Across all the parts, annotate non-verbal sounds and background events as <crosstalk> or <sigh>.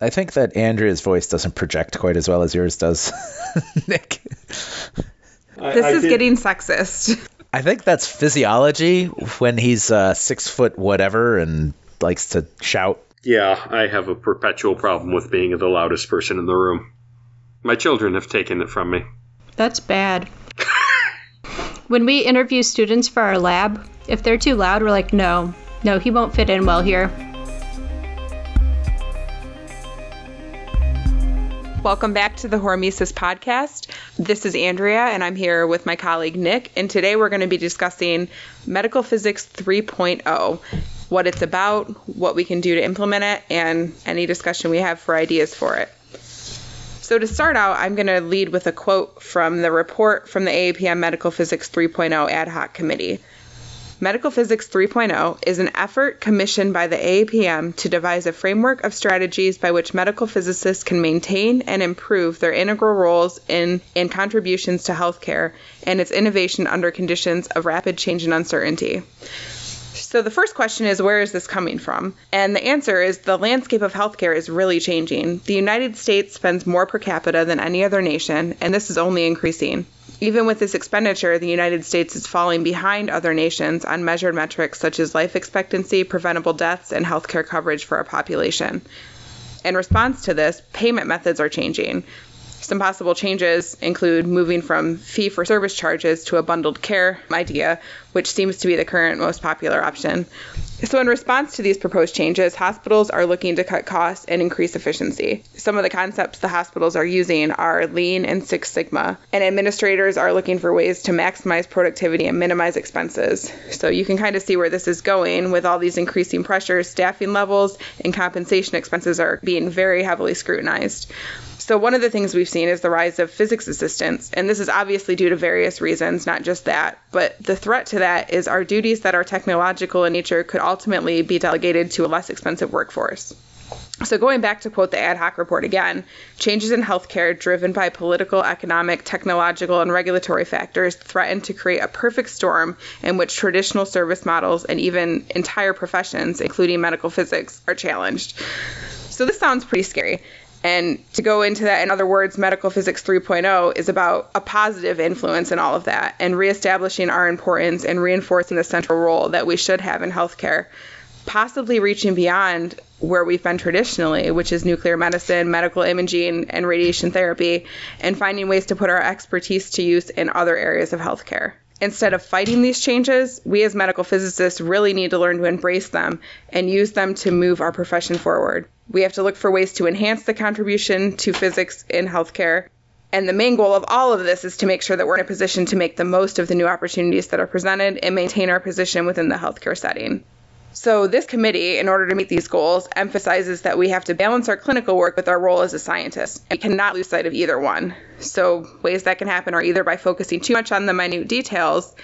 I think that Andrea's voice doesn't project quite as well as yours does, <laughs> Nick. I, This I is did- getting sexist. I think that's physiology when he's uh, six foot whatever and likes to shout. Yeah, I have a perpetual problem with being the loudest person in the room. My children have taken it from me. That's bad. when we interview students for our lab, if they're too loud, we're like, no, no, he won't fit in well here. Welcome back to the Hormesis podcast. This is Andrea, and I'm here with my colleague Nick. And today we're going to be discussing Medical Physics 3.0, what it's about, what we can do to implement it, and any discussion we have for ideas for it. So, to start out, I'm going to lead with a quote from the report from the AAPM Medical Physics 3.0 Ad Hoc Committee. Medical Physics 3.0 is an effort commissioned by the AAPM to devise a framework of strategies by which medical physicists can maintain and improve their integral roles in and contributions to healthcare and its innovation under conditions of rapid change and uncertainty. So the first question is where is this coming from? And the answer is the landscape of healthcare is really changing. The United States spends more per capita than any other nation, and this is only increasing. Even with this expenditure, the United States is falling behind other nations on measured metrics such as life expectancy, preventable deaths, and healthcare coverage for our population. In response to this, payment methods are changing. Some possible changes include moving from fee for service charges to a bundled care idea, which seems to be the current most popular option. So, in response to these proposed changes, hospitals are looking to cut costs and increase efficiency. Some of the concepts the hospitals are using are Lean and Six Sigma, and administrators are looking for ways to maximize productivity and minimize expenses. So, you can kind of see where this is going with all these increasing pressures, staffing levels, and compensation expenses are being very heavily scrutinized. So, one of the things we've seen is the rise of physics assistants, and this is obviously due to various reasons, not just that. But the threat to that is our duties that are technological in nature could ultimately be delegated to a less expensive workforce. So, going back to quote the ad hoc report again, changes in healthcare driven by political, economic, technological, and regulatory factors threaten to create a perfect storm in which traditional service models and even entire professions, including medical physics, are challenged. So, this sounds pretty scary. And to go into that, in other words, Medical Physics 3.0 is about a positive influence in all of that and reestablishing our importance and reinforcing the central role that we should have in healthcare, possibly reaching beyond where we've been traditionally, which is nuclear medicine, medical imaging, and radiation therapy, and finding ways to put our expertise to use in other areas of healthcare. Instead of fighting these changes, we as medical physicists really need to learn to embrace them and use them to move our profession forward. We have to look for ways to enhance the contribution to physics in healthcare. And the main goal of all of this is to make sure that we're in a position to make the most of the new opportunities that are presented and maintain our position within the healthcare setting. So, this committee, in order to meet these goals, emphasizes that we have to balance our clinical work with our role as a scientist and cannot lose sight of either one. So, ways that can happen are either by focusing too much on the minute details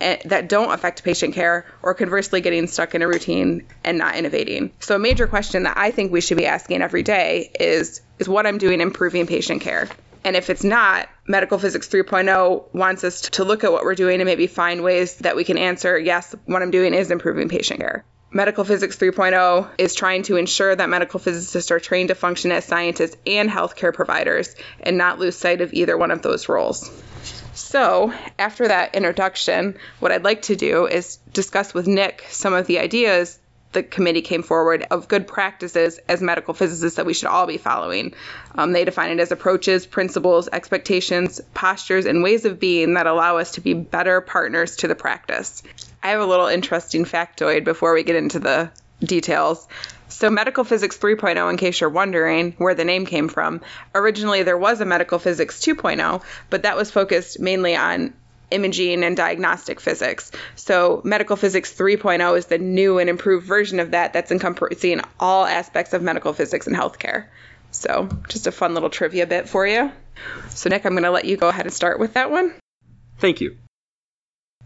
Eh, that don't affect patient care, or conversely, getting stuck in a routine and not innovating. So, a major question that I think we should be asking every day is Is what I'm doing improving patient care? And if it's not, Medical Physics 3.0 wants us to look at what we're doing and maybe find ways that we can answer yes, what I'm doing is improving patient care. Medical Physics 3.0 is trying to ensure that medical physicists are trained to function as scientists and healthcare providers and not lose sight of either one of those roles. So, after that introduction, what I'd like to do is discuss with Nick some of the ideas the committee came forward of good practices as medical physicists that we should all be following. Um, they define it as approaches, principles, expectations, postures, and ways of being that allow us to be better partners to the practice. I have a little interesting factoid before we get into the details. So, Medical Physics 3.0, in case you're wondering where the name came from, originally there was a Medical Physics 2.0, but that was focused mainly on imaging and diagnostic physics. So, Medical Physics 3.0 is the new and improved version of that that's encompassing all aspects of medical physics and healthcare. So, just a fun little trivia bit for you. So, Nick, I'm going to let you go ahead and start with that one. Thank you.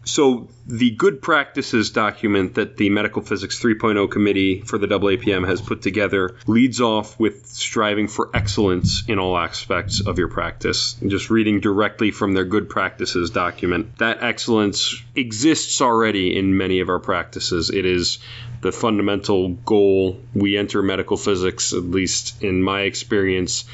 So, the good practices document that the Medical Physics 3.0 committee for the AAPM has put together leads off with striving for excellence in all aspects of your practice. And just reading directly from their good practices document, that excellence exists already in many of our practices. It is the fundamental goal. We enter medical physics, at least in my experience,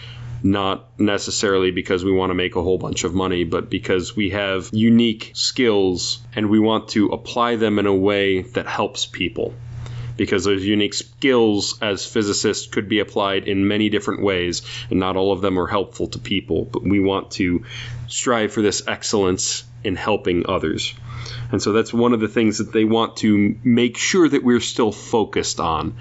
not necessarily because we want to make a whole bunch of money, but because we have unique skills and we want to apply them in a way that helps people. Because those unique skills as physicists could be applied in many different ways, and not all of them are helpful to people, but we want to strive for this excellence in helping others. And so that's one of the things that they want to make sure that we're still focused on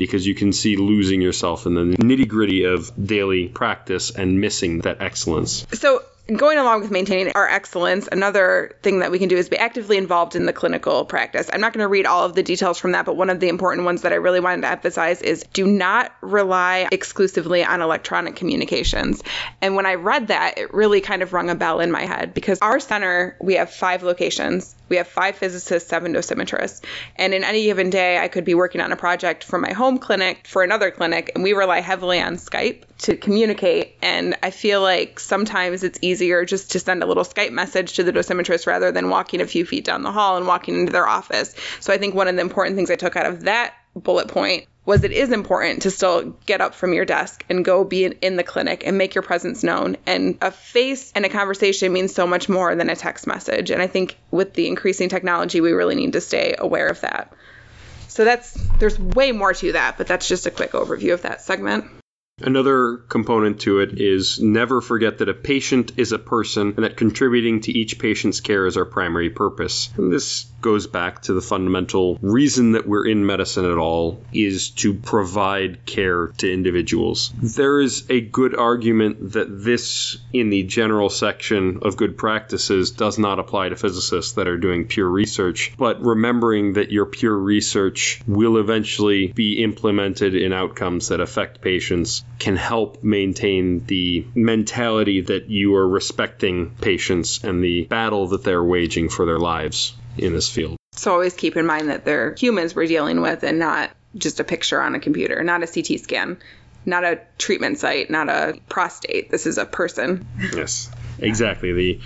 because you can see losing yourself in the nitty gritty of daily practice and missing that excellence. So, going along with maintaining our excellence, another thing that we can do is be actively involved in the clinical practice. I'm not going to read all of the details from that, but one of the important ones that I really wanted to emphasize is do not rely exclusively on electronic communications. And when I read that, it really kind of rung a bell in my head because our center, we have five locations. We have five physicists, seven dosimetrists. And in any given day, I could be working on a project for my home clinic, for another clinic, and we rely heavily on Skype to communicate. And I feel like sometimes it's easier just to send a little Skype message to the dosimetrist rather than walking a few feet down the hall and walking into their office. So I think one of the important things I took out of that bullet point was it is important to still get up from your desk and go be in, the clinic and make your presence known. And a face and a conversation means so much more than a text message. And I think with the increasing technology, we really need to stay aware of that. So that's there's way more to that, but that's just a quick overview of that segment. Another component to it is never forget that a patient is a person and that contributing to each patient's care is our primary purpose. And this goes back to the fundamental reason that we're in medicine at all is to provide care to individuals. There is a good argument that this, in the general section of good practices, does not apply to physicists that are doing pure research, but remembering that your pure research will eventually be implemented in outcomes that affect patients can help maintain the mentality that you are respecting patients and the battle that they're waging for their lives in this field. So always keep in mind that they're humans we're dealing with and not just a picture on a computer, not a CT scan, not a treatment site, not a prostate. This is a person. Yes, exactly. The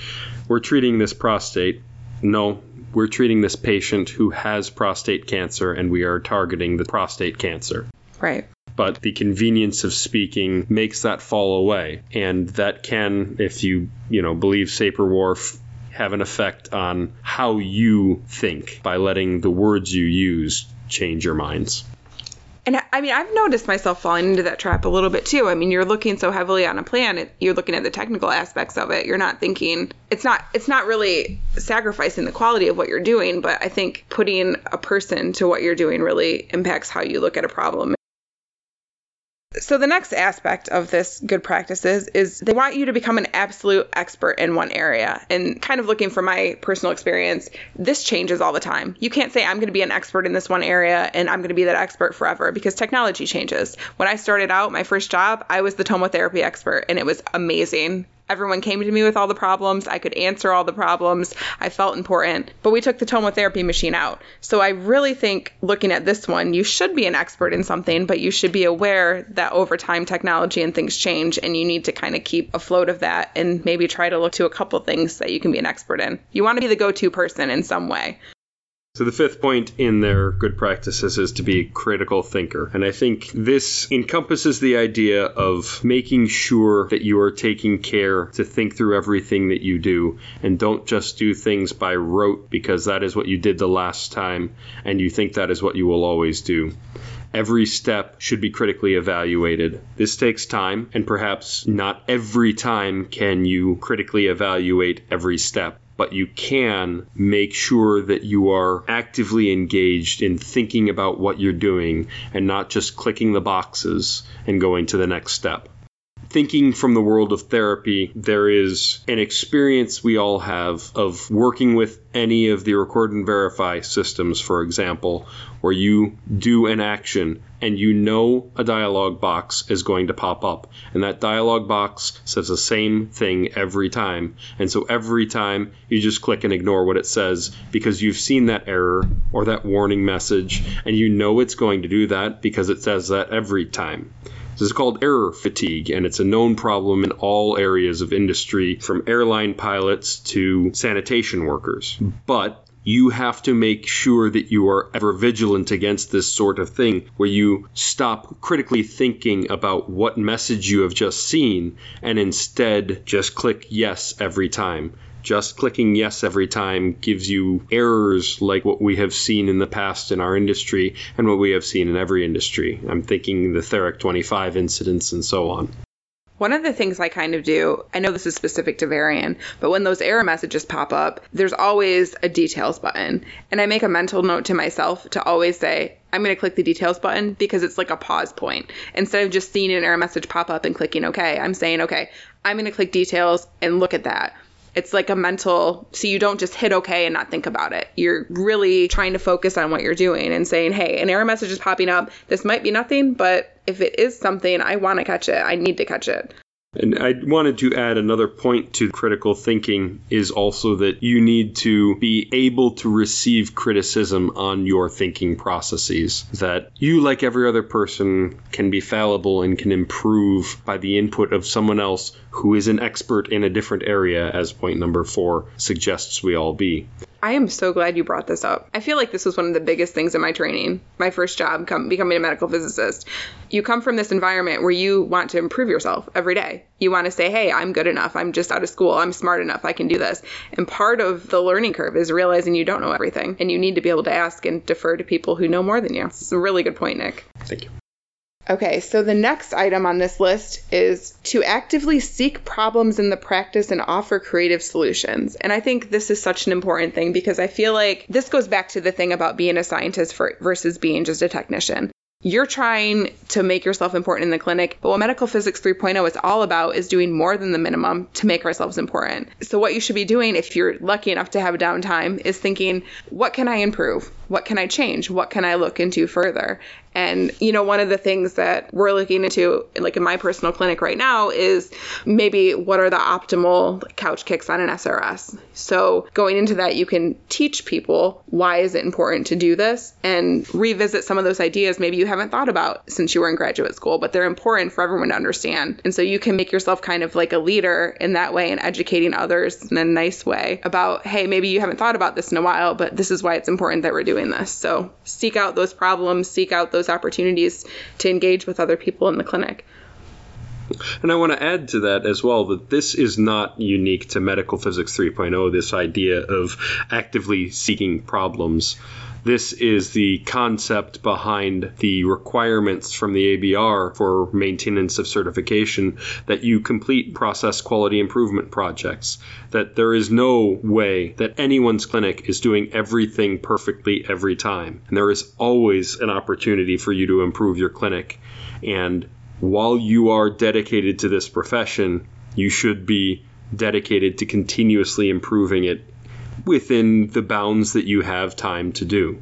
we're treating this prostate. No, we're treating this patient who has prostate cancer and we are targeting the prostate cancer. Right but the convenience of speaking makes that fall away. And that can, if you, you know, believe Sapir-Whorf, have an effect on how you think by letting the words you use change your minds. And I mean, I've noticed myself falling into that trap a little bit too. I mean, you're looking so heavily on a plan, you're looking at the technical aspects of it. You're not thinking it's not it's not really sacrificing the quality of what you're doing, but I think putting a person to what you're doing really impacts how you look at a problem so the next aspect of this good practices is they want you to become an absolute expert in one area. And kind of looking from my personal experience, this changes all the time. You can't say I'm going to be an expert in this one area and I'm going to be that expert forever because technology changes. When I started out my first job, I was the tomotherapy expert and it was amazing. Everyone came to me with all the problems. I could answer all the problems. I felt important. But we took the tomotherapy machine out. So I really think looking at this one, you should be an expert in something, but you should be aware that over time technology and things change and you need to kind of keep afloat of that and maybe try to look to a couple things that you can be an expert in. You want to be the go to person in some way. So the fifth point in their good practices is to be a critical thinker. And I think this encompasses the idea of making sure that you are taking care to think through everything that you do and don't just do things by rote because that is what you did the last time and you think that is what you will always do. Every step should be critically evaluated. This takes time, and perhaps not every time can you critically evaluate every step but you can make sure that you are actively engaged in thinking about what you're doing and not just clicking the boxes and going to the next step. Thinking from the world of therapy, there is an experience we all have of working with any of the record and verify systems, for example, where you do an action and you know a dialog box is going to pop up. And that dialog box says the same thing every time. And so every time you just click and ignore what it says because you've seen that error or that warning message and you know it's going to do that because it says that every time. This is called error fatigue, and it's a known problem in all areas of industry, from airline pilots to sanitation workers. Hmm. But you have to make sure that you are ever vigilant against this sort of thing where you stop critically thinking about what message you have just seen and instead just click yes every time. Just clicking yes every time gives you errors like what we have seen in the past in our industry and what we have seen in every industry. I'm thinking the Therac 25 incidents and so on. One of the things I kind of do, I know this is specific to Varian, but when those error messages pop up, there's always a details button. And I make a mental note to myself to always say, I'm going to click the details button because it's like a pause point. Instead of just seeing an error message pop up and clicking OK, I'm saying, OK, I'm going to click details and look at that. It's like a mental, so you don't just hit OK and not think about it. You're really trying to focus on what you're doing and saying, hey, an error message is popping up. This might be nothing, but if it is something, I want to catch it. I need to catch it. And I wanted to add another point to critical thinking is also that you need to be able to receive criticism on your thinking processes. That you, like every other person, can be fallible and can improve by the input of someone else who is an expert in a different area, as point number four suggests we all be. I am so glad you brought this up. I feel like this was one of the biggest things in my training, my first job, come, becoming a medical physicist. You come from this environment where you want to improve yourself every day. You want to say, hey, I'm good enough. I'm just out of school. I'm smart enough. I can do this. And part of the learning curve is realizing you don't know everything and you need to be able to ask and defer to people who know more than you. It's a really good point, Nick. Thank you. Okay, so the next item on this list is to actively seek problems in the practice and offer creative solutions. And I think this is such an important thing because I feel like this goes back to the thing about being a scientist for, versus being just a technician. You're trying to make yourself important in the clinic, but what Medical Physics 3.0 is all about is doing more than the minimum to make ourselves important. So, what you should be doing if you're lucky enough to have downtime is thinking, what can I improve? What can I change? What can I look into further? And, you know, one of the things that we're looking into, like in my personal clinic right now, is maybe what are the optimal couch kicks on an SRS. So going into that, you can teach people why is it important to do this and revisit some of those ideas maybe you haven't thought about since you were in graduate school, but they're important for everyone to understand. And so you can make yourself kind of like a leader in that way and educating others in a nice way about, hey, maybe you haven't thought about this in a while, but this is why it's important that we're doing this. So seek out those problems, seek out those opportunities to engage with other people in the clinic. And I want to add to that as well that this is not unique to Medical Physics 3.0, this idea of actively seeking problems. This is the concept behind the requirements from the ABR for maintenance of certification that you complete process quality improvement projects. That there is no way that anyone's clinic is doing everything perfectly every time. And there is always an opportunity for you to improve your clinic. And while you are dedicated to this profession, you should be dedicated to continuously improving it within the bounds that you have time to do.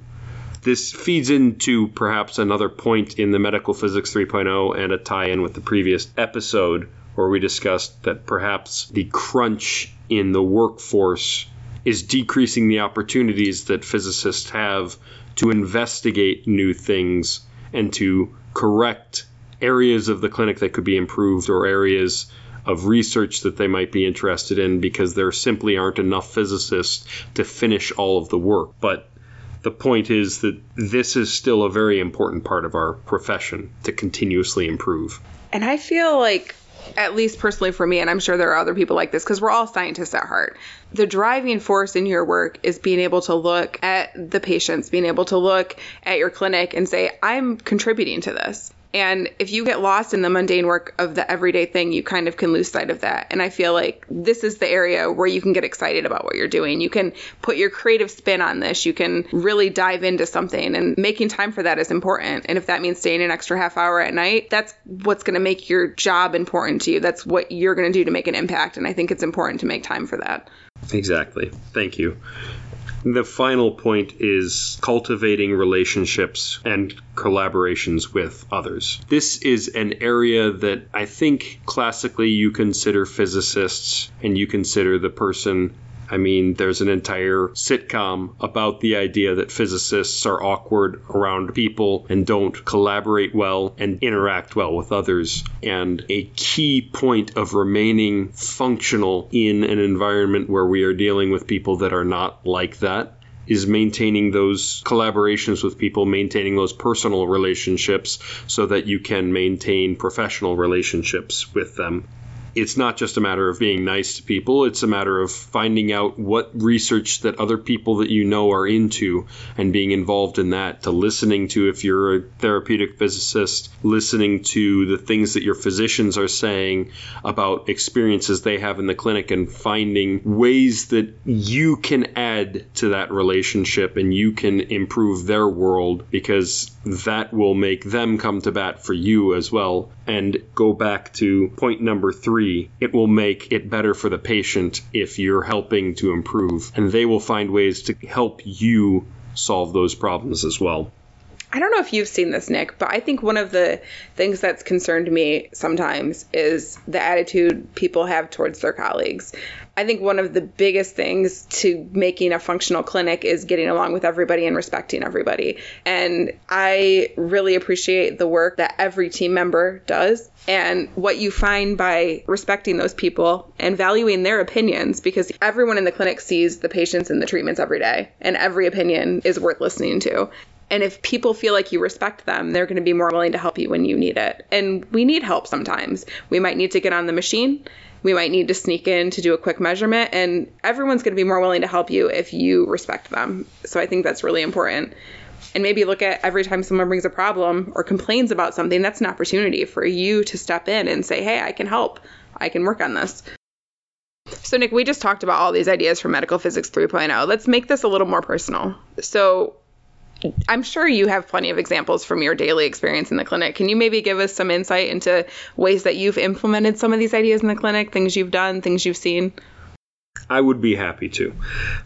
This feeds into perhaps another point in the Medical Physics 3.0 and a tie in with the previous episode where we discussed that perhaps the crunch in the workforce is decreasing the opportunities that physicists have to investigate new things and to correct areas of the clinic that could be improved or areas of research that they might be interested in because there simply aren't enough physicists to finish all of the work. But the point is that this is still a very important part of our profession to continuously improve. And I feel like at least personally for me, and I'm sure there are other people like this because we're all scientists at heart. The driving force in your work is being able to look at the patients, being able to look at your clinic and say, I'm contributing to this. And if you get lost in the mundane work of the everyday thing, you kind of can lose sight of that. And I feel like this is the area where you can get excited about what you're doing. You can put your creative spin on this. You can really dive into something, and making time for that is important. And if that means staying an extra half hour at night, that's what's going to make your job important to you. That's what you're going to do to make an impact. And I think it's important to make time for that. Exactly. Thank you. The final point is cultivating relationships and collaborations with others. This is an area that I think classically you consider physicists and you consider the person I mean, there's an entire sitcom about the idea that physicists are awkward around people and don't collaborate well and interact well with others. And a key point of remaining functional in an environment where we are dealing with people that are not like that is maintaining those collaborations with people, maintaining those personal relationships so that you can maintain professional relationships with them it's not just a matter of being nice to people, it's a matter of finding out what research that other people that you know are into and being involved in that, to listening to if you're a therapeutic physicist, listening to the things that your physicians are saying about experiences they have in the clinic and finding ways that you can add to that relationship and you can improve their world because that will make them come to bat for you as well. And go back to point number three, it will make it better for the patient if you're helping to improve. And they will find ways to help you solve those problems as well. I don't know if you've seen this, Nick, but I think one of the things that's concerned me sometimes is the attitude people have towards their colleagues. I think one of the biggest things to making a functional clinic is getting along with everybody and respecting everybody. And I really appreciate the work that every team member does and what you find by respecting those people and valuing their opinions because everyone in the clinic sees the patients and the treatments every day and every opinion is worth listening to. And if people feel like you respect them, they're going to be more willing to help you when you need it. And we need help sometimes. We might need to get on the machine. We might need to sneak in to do a quick measurement. And everyone's going to be more willing to help you if you respect them. So I think that's really important. And maybe look at every time someone brings a problem or complains about something, that's an opportunity for you to step in and say, hey, I can help. I can work on this. So, Nick, we just talked about all these ideas for Medical Physics 3.0. Let's make this a little more personal. So, I'm sure you have plenty of examples from your daily experience in the clinic. Can you maybe give us some insight into ways that you've implemented some of these ideas in the clinic, things you've done, things you've seen? I would be happy to.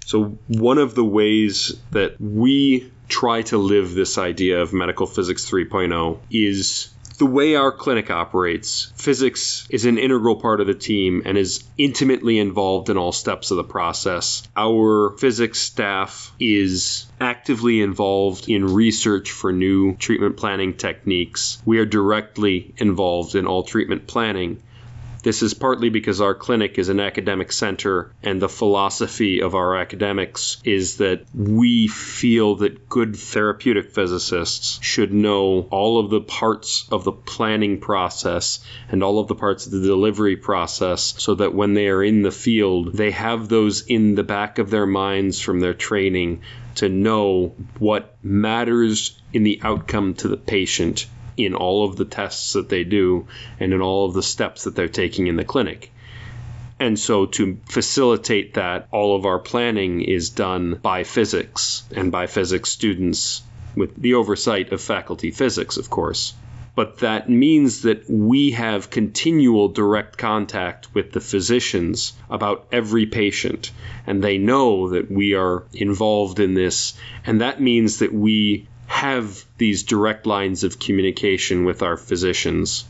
So, one of the ways that we try to live this idea of medical physics 3.0 is the way our clinic operates, physics is an integral part of the team and is intimately involved in all steps of the process. Our physics staff is actively involved in research for new treatment planning techniques. We are directly involved in all treatment planning. This is partly because our clinic is an academic center, and the philosophy of our academics is that we feel that good therapeutic physicists should know all of the parts of the planning process and all of the parts of the delivery process so that when they are in the field, they have those in the back of their minds from their training to know what matters in the outcome to the patient in all of the tests that they do and in all of the steps that they're taking in the clinic. And so, to facilitate that, all of our planning is done by physics and by physics students with the oversight of faculty physics, of course. But that means that we have continual direct contact with the physicians about every patient, and they know that we are involved in this. And that means that we have these direct lines of communication with our physicians.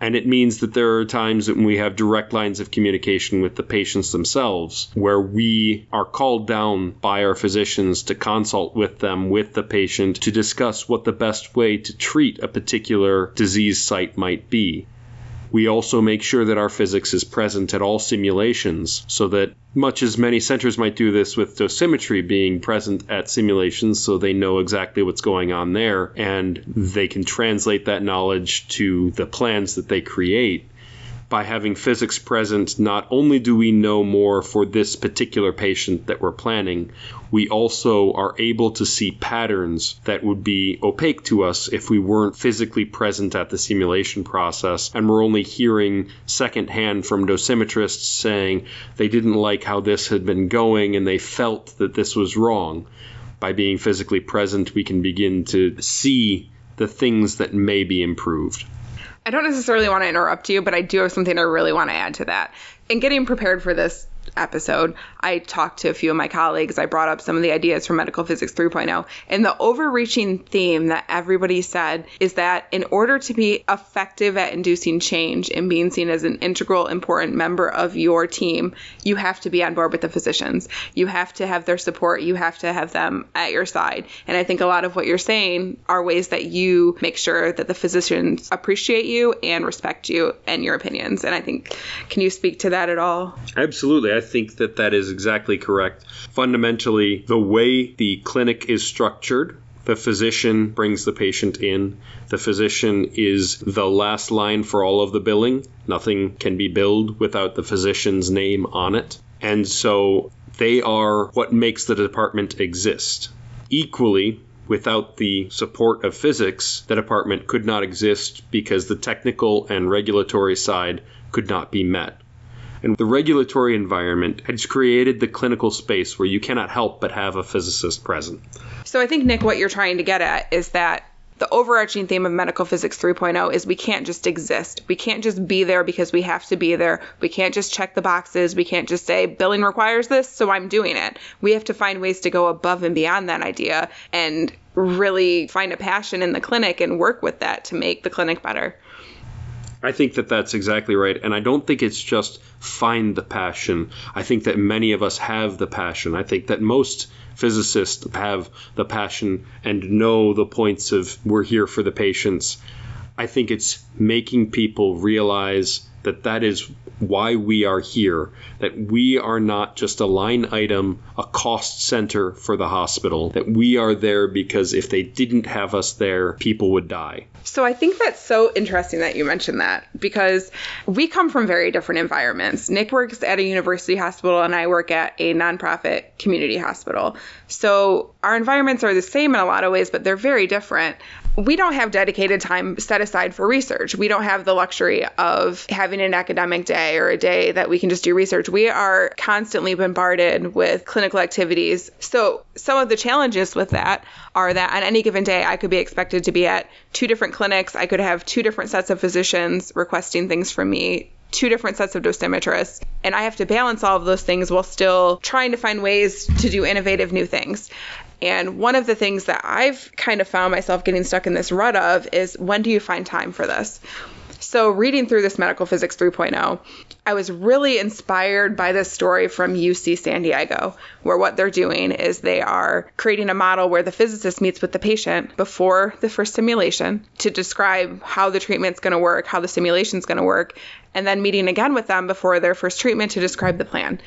And it means that there are times when we have direct lines of communication with the patients themselves, where we are called down by our physicians to consult with them, with the patient, to discuss what the best way to treat a particular disease site might be. We also make sure that our physics is present at all simulations so that much as many centers might do this with dosimetry being present at simulations so they know exactly what's going on there and they can translate that knowledge to the plans that they create by having physics present, not only do we know more for this particular patient that we're planning, we also are able to see patterns that would be opaque to us if we weren't physically present at the simulation process and we're only hearing secondhand from dosimetrists saying they didn't like how this had been going and they felt that this was wrong. By being physically present, we can begin to see the things that may be improved. I don't necessarily want to interrupt you, but I do have something I really want to add to that. In getting prepared for this episode, I talked to a few of my colleagues. I brought up some of the ideas from Medical Physics 3.0. And the overreaching theme that everybody said is that in order to be effective at inducing change and being seen as an integral, important member of your team, you have to be on board with the physicians. You have to have their support. You have to have them at your side. And I think a lot of what you're saying are ways that you make sure that the physicians appreciate you and respect you and your opinions. And I think, can you speak to that at all? Absolutely. I think that that is exactly correct. Fundamentally, the way the clinic is structured, the physician brings the patient in. The physician is the last line for all of the billing. Nothing can be billed without the physician's name on it. And so they are what makes the department exist. Equally, without the support of physics, the department could not exist because the technical and regulatory side could not be met. And the regulatory environment has created the clinical space where you cannot help but have a physicist present. So I think, Nick, what you're trying to get at is that the overarching theme of medical physics 3.0 is we can't just exist. We can't just be there because we have to be there. We can't just check the boxes. We can't just say billing requires this, so I'm doing it. We have to find ways to go above and beyond that idea and really find a passion in the clinic and work with that to make the clinic better. I think that that's exactly right. And I don't think it's just find the passion. I think that many of us have the passion. I think that most physicists have the passion and know the points of we're here for the patients. I think it's making people realize that that is why we are here, that we are not just a line item, a cost center for the hospital, that we are there because if they didn't have us there, people would die. So I think that's so interesting that you mentioned that because we come from very different environments. Nick works at a university hospital and I work at a nonprofit community hospital. So our environments are the same in a lot of ways, but they're very different we don't have dedicated time set aside for research. We don't have the luxury of having an academic day or a day that we can just do research. We are constantly bombarded with clinical activities. So, some of the challenges with that are that on any given day, I could be expected to be at two different clinics. I could have two different sets of physicians requesting things from me two different sets of dosimetrists, and I have to balance all of those things while still trying to find ways to do innovative new things. And one of the things that I've kind of found myself getting stuck in this rut of is when do you find time for this? So, reading through this Medical Physics 3.0, I was really inspired by this story from UC San Diego, where what they're doing is they are creating a model where the physicist meets with the patient before the first simulation to describe how the treatment's going to work, how the simulation's going to work, and then meeting again with them before their first treatment to describe the plan.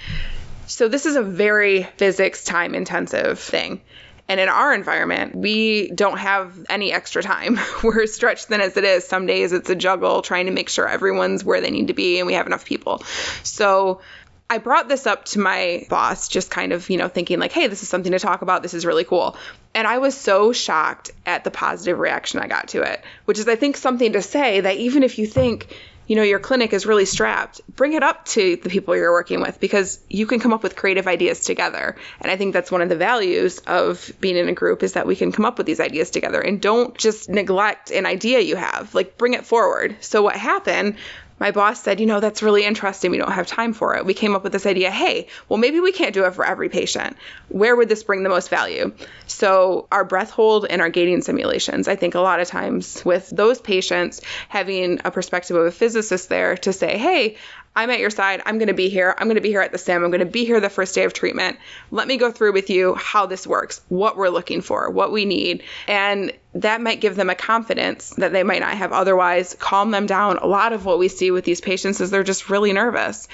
So this is a very physics time intensive thing. And in our environment, we don't have any extra time. <laughs> We're stretched thin as it is. Some days it's a juggle trying to make sure everyone's where they need to be and we have enough people. So I brought this up to my boss, just kind of, you know, thinking like, hey, this is something to talk about. This is really cool. And I was so shocked at the positive reaction I got to it, which is, I think, something to say that even if you think, you know, your clinic is really strapped, bring it up to the people you're working with because you can come up with creative ideas together. And I think that's one of the values of being in a group is that we can come up with these ideas together and don't just neglect an idea you have. Like bring it forward. So what happened my boss said, you know, that's really interesting. We don't have time for it. We came up with this idea hey, well, maybe we can't do it for every patient. Where would this bring the most value? So, our breath hold and our gating simulations, I think a lot of times with those patients, having a perspective of a physicist there to say, hey, I'm at your side. I'm going to be here. I'm going to be here at the sim. I'm going to be here the first day of treatment. Let me go through with you how this works, what we're looking for, what we need. And that might give them a confidence that they might not have otherwise, calm them down. A lot of what we see with these patients is they're just really nervous.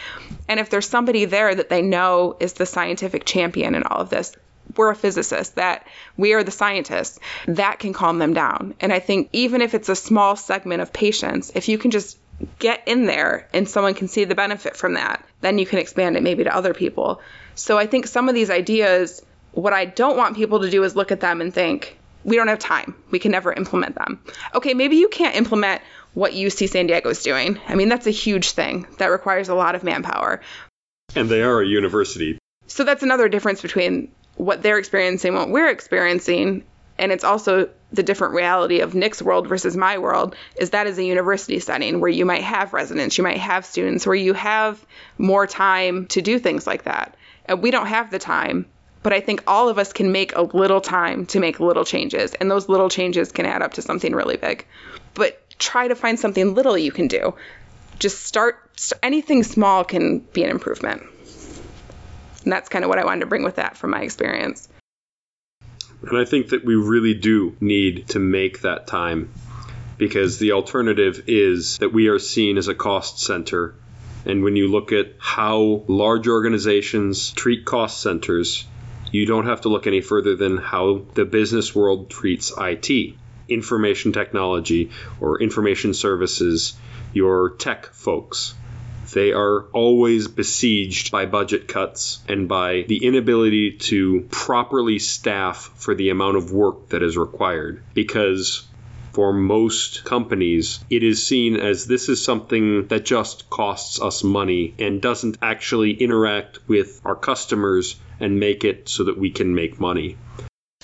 And if there's somebody there that they know is the scientific champion in all of this, we're a physicist, that we are the scientists, that can calm them down. And I think even if it's a small segment of patients, if you can just get in there and someone can see the benefit from that, then you can expand it maybe to other people. So I think some of these ideas, what I don't want people to do is look at them and think, we don't have time. We can never implement them. Okay, maybe you can't implement what UC San Diego is doing. I mean, that's a huge thing that requires a lot of manpower. And they are a university. So that's another difference between what they're experiencing, what we're experiencing, and it's also the different reality of Nick's world versus my world is that is a university setting where you might have residents, you might have students, where you have more time to do things like that. And we don't have the time, but I think all of us can make a little time to make little changes, and those little changes can add up to something really big. But try to find something little you can do. Just start, anything small can be an improvement. And that's kind of what I wanted to bring with that from my experience. And I think that we really do need to make that time because the alternative is that we are seen as a cost center And when you look at how large organizations treat cost centers, you don't have to look any further than how the business world treats IT, information technology, or information services, your tech folks. They are always besieged by budget cuts and by the inability to properly staff for the amount of work that is required. Because for most companies, it is seen as this is something that just costs us money and doesn't actually interact with our customers and make it so that we can make money.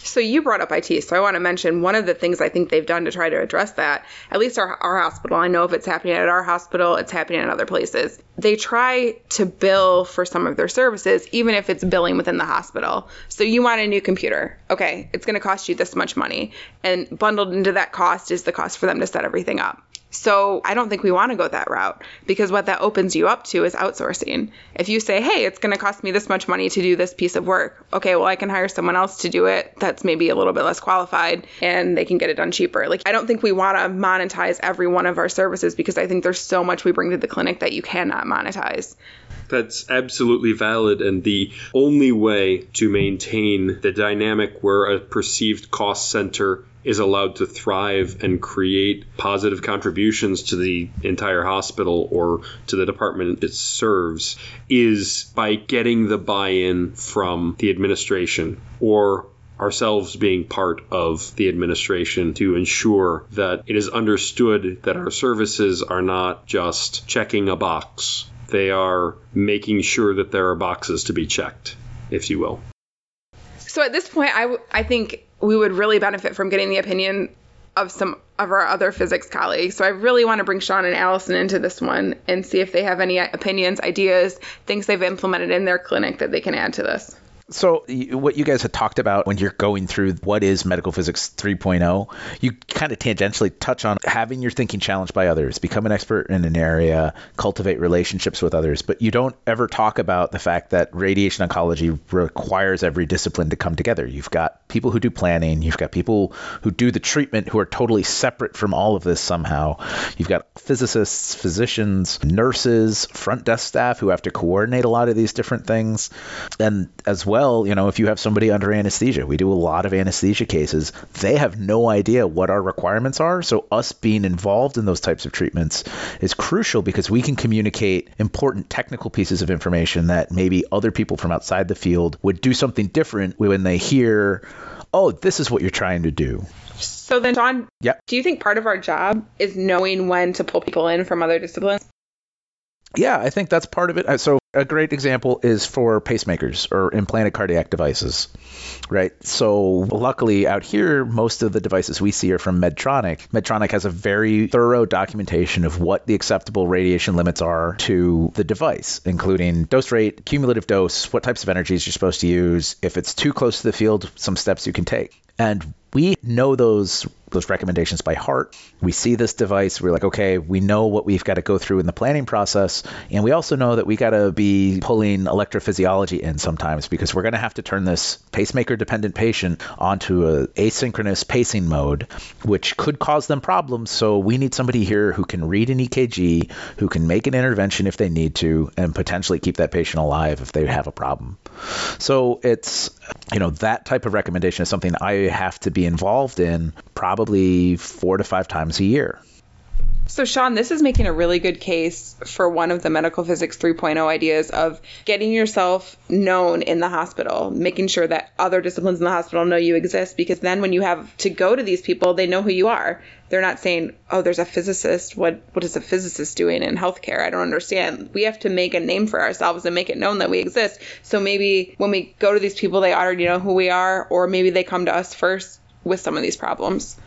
So you brought up IT, so I want to mention one of the things I think they've done to try to address that. At least our, our hospital, I know if it's happening at our hospital, it's happening in other places. They try to bill for some of their services, even if it's billing within the hospital. So you want a new computer, okay? It's going to cost you this much money, and bundled into that cost is the cost for them to set everything up. So I don't think we want to go that route because what that opens you up to is outsourcing. If you say, hey, it's going to cost me this much money to do this piece of work, okay, well, I can hire someone else to do it that's maybe a little bit less qualified and they can get it done cheaper. Like, I don't think we want to monetize every one of our services because I think there's so much we bring to the clinic that you cannot monetize. That's absolutely valid, and the only way to maintain the dynamic where a perceived cost center is allowed to thrive and create positive contributions to the entire hospital or to the department it serves is by getting the buy in from the administration or ourselves being part of the administration to ensure that it is understood that our services are not just checking a box, they are making sure that there are boxes to be checked, if you will. So at this point, I, w- I think we would really benefit from getting the opinion of some of our other physics colleagues. So I really want to bring Sean and Allison into this one and see if they have any opinions, ideas, things they've implemented in their clinic that they can add to this. So, what you guys had talked about when you're going through what is medical physics 3.0, you kind of tangentially touch on having your thinking challenged by others, become an expert in an area, cultivate relationships with others. But you don't ever talk about the fact that radiation oncology requires every discipline to come together. You've got people who do planning, you've got people who do the treatment who are totally separate from all of this somehow. You've got physicists, physicians, nurses, front desk staff who have to coordinate a lot of these different things. And as well, well, you know, if you have somebody under anesthesia, we do a lot of anesthesia cases. They have no idea what our requirements are. So, us being involved in those types of treatments is crucial because we can communicate important technical pieces of information that maybe other people from outside the field would do something different when they hear, oh, this is what you're trying to do. So then, John, yep. do you think part of our job is knowing when to pull people in from other disciplines? Yeah, I think that's part of it. Uh, so a great example is for pacemakers or implanted cardiac devices, right? So luckily out here, most of the devices we see are from Medtronic. Medtronic has a very thorough documentation of what the acceptable radiation limits are to the device, including dose rate, cumulative dose, what types of energies you're supposed to use. If it's too close to the field, some steps you can take. And we know those those recommendations by heart. We see this device, we're like, okay, we know what we've got to go through in the planning process, and we also know that we got to be pulling electrophysiology in sometimes because we're going to have to turn this pacemaker dependent patient onto a asynchronous pacing mode, which could cause them problems. So we need somebody here who can read an EKG, who can make an intervention if they need to, and potentially keep that patient alive if they have a problem. So it's you know that type of recommendation is something I have to be involved in probably four to five times a year. So, Sean, this is making a really good case for one of the medical physics 3.0 ideas of getting yourself known in the hospital, making sure that other disciplines in the hospital know you exist, because then when you have to go to these people, they know who you are. They're not saying, oh, there's a physicist. What, what is a physicist doing in healthcare? I don't understand. We have to make a name for ourselves and make it known that we exist. So maybe when we go to these people, they already know who we are, or maybe they come to us first with some of these problems.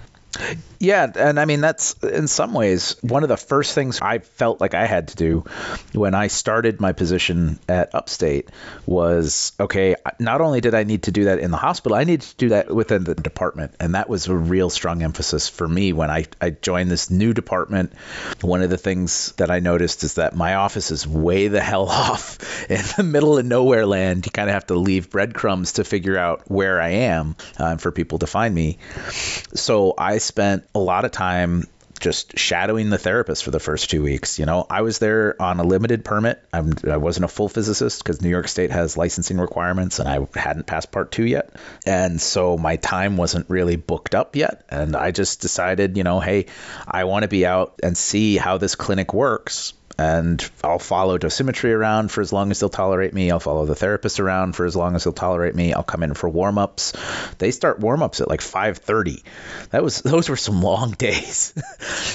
Yeah, and I mean that's in some ways one of the first things I felt like I had to do when I started my position at Upstate was okay, not only did I need to do that in the hospital, I needed to do that within the department, and that was a real strong emphasis for me when I I joined this new department. One of the things that I noticed is that my office is way the hell <laughs> off in the middle of nowhere land. You kind of have to leave breadcrumbs to figure out where I am uh, for people to find me. So I spent a lot of time just shadowing the therapist for the first two weeks. You know, I was there on a limited permit. I'm, I wasn't a full physicist because New York State has licensing requirements, and I hadn't passed Part Two yet, and so my time wasn't really booked up yet. And I just decided, you know, hey, I want to be out and see how this clinic works and I'll follow dosimetry around for as long as they'll tolerate me. I'll follow the therapist around for as long as they'll tolerate me. I'll come in for warm ups. They start warm ups at like 5:30. That was those were some long <laughs> days.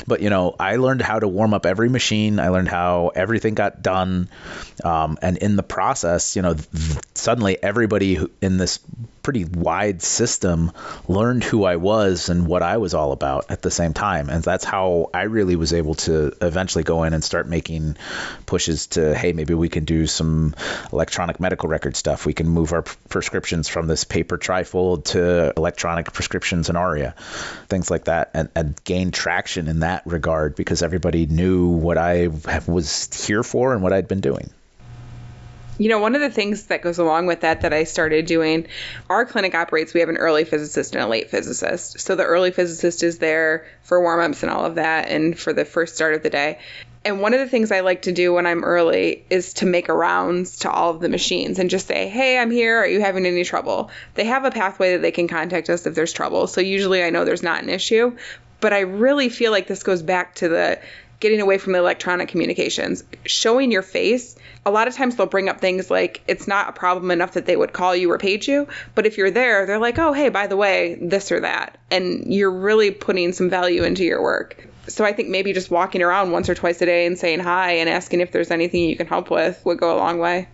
but you know, I learned how to warm up every machine. I learned how everything got done, um, and in the process, you know, suddenly everybody in this pretty wide system learned who I was and what I was all about at the same time. And that's how I really was able to eventually go in and start making pushes to, hey, maybe we can do some electronic medical record stuff. We can move our prescriptions from this paper trifold to electronic prescriptions in ARIA, things like that, and, and gain traction in that regard because everybody knew what I was here for and what I'd been doing. You know, one of the things that goes along with that that I started doing, our clinic operates, we have an early physicist and a late physicist. So the early physicist is there for warm ups and all of that and for the first start of the day. And one of the things I like to do when I'm early is to make rounds to all of the machines and just say, hey, I'm here. Are you having any trouble? They have a pathway that they can contact us if there's trouble. So usually I know there's not an issue. But I really feel like this goes back to the getting away from the electronic communications. Showing your face, a lot of times they'll bring up things like it's not a problem enough that they would call you or page you, but if you're there, they're like, oh, hey, by the way, this or that. And you're really putting some value into your work. So I think maybe just walking around once or twice a day and saying hi and asking if there's anything you can help with would go a long way.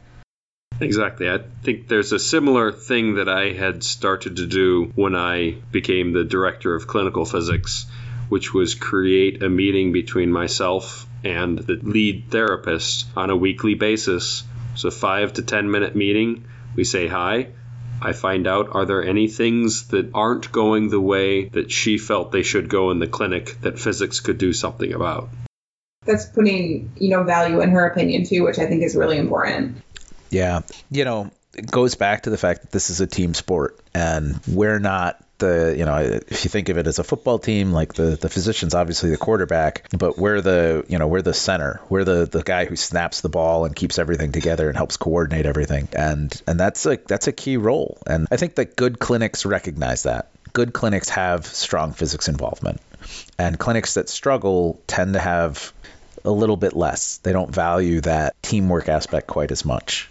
Exactly. I think there's a similar thing that I had started to do when I became the director of clinical physics which was create a meeting between myself and the lead therapist on a weekly basis. So, five to 10 minute meeting. We say hi. I find out are there any things that aren't going the way that she felt they should go in the clinic that physics could do something about. That's putting, you know, value in her opinion too, which I think is really important. Yeah. You know, it goes back to the fact that this is a team sport and we're not the you know if you think of it as a football team like the the physician's obviously the quarterback but we're the you know we're the center. We're the the guy who snaps the ball and keeps everything together and helps coordinate everything. And and that's a that's a key role. And i think that good clinics recognize that. Good clinics have strong physics involvement. And clinics that struggle tend to have a little bit less. They don't value that teamwork aspect quite as much.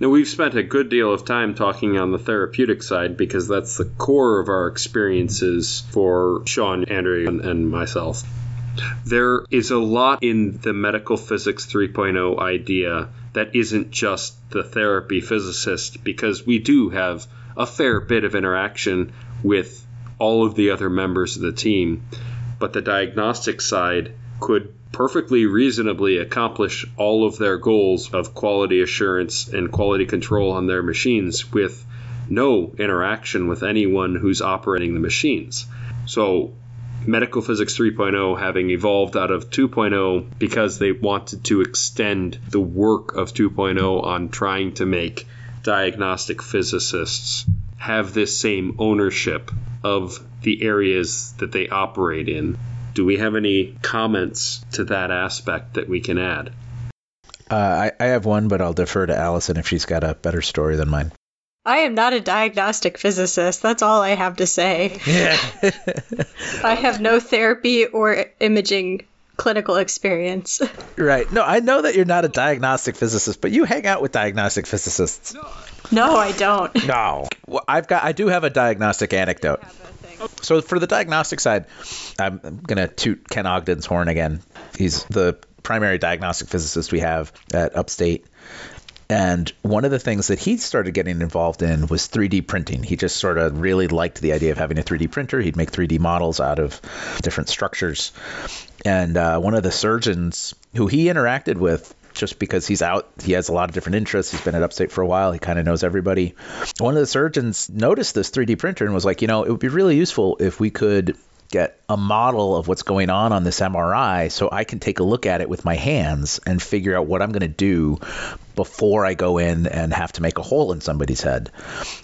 Now, we've spent a good deal of time talking on the therapeutic side because that's the core of our experiences for Sean, Andrea, and, and myself. There is a lot in the medical physics 3.0 idea that isn't just the therapy physicist because we do have a fair bit of interaction with all of the other members of the team. But the diagnostic side could perfectly reasonably accomplish all of their goals of quality assurance and quality control on their machines with no interaction with anyone who's operating the machines. So, Medical Physics 3.0 having evolved out of 2.0 because they wanted to extend the work of 2.0 on trying to make diagnostic physicists have this same ownership of the areas that they operate in do we have any comments to that aspect that we can add? Uh, I, I have one, but I'll defer to Allison if she's got a better story than mine. I am not a diagnostic physicist. That's all I have to say. Yeah. <laughs> I have no therapy or imaging clinical experience. Right. No, I know that you're not a diagnostic physicist, but you hang out with diagnostic physicists. No, I don't. No. Well, I've got I do have a diagnostic anecdote. So for the diagnostic side, I'm going to toot Ken Ogden's horn again. He's the primary diagnostic physicist we have at Upstate. And one of the things that he started getting involved in was 3D printing. He just sort of really liked the idea of having a 3D printer. He'd make 3D models out of different structures. And uh, one of the surgeons who he interacted with just because he's out. He has a lot of different interests. He's been at Upstate for a while. He kind of knows everybody. One of the surgeons noticed this 3D printer and was like, you know, it would be really useful if we could get a model of what's going on on this MRI so I can take a look at it with my hands and figure out what I'm going to do before I go in and have to make a hole in somebody's head.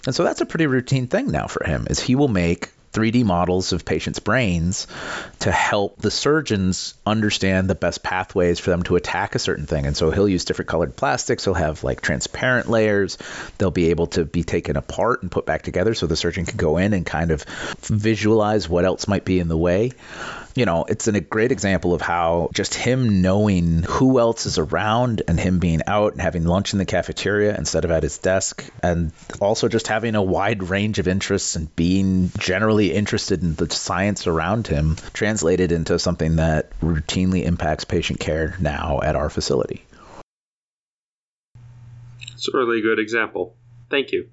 And so that's a pretty routine thing now for him is he will make 3D models of patients' brains to help the surgeons understand the best pathways for them to attack a certain thing. And so he'll use different colored plastics. He'll have like transparent layers. They'll be able to be taken apart and put back together so the surgeon can go in and kind of visualize what else might be in the way you know, it's a great example of how just him knowing who else is around and him being out and having lunch in the cafeteria instead of at his desk, and also just having a wide range of interests and being generally interested in the science around him translated into something that routinely impacts patient care now at our facility. It's a really good example. Thank you.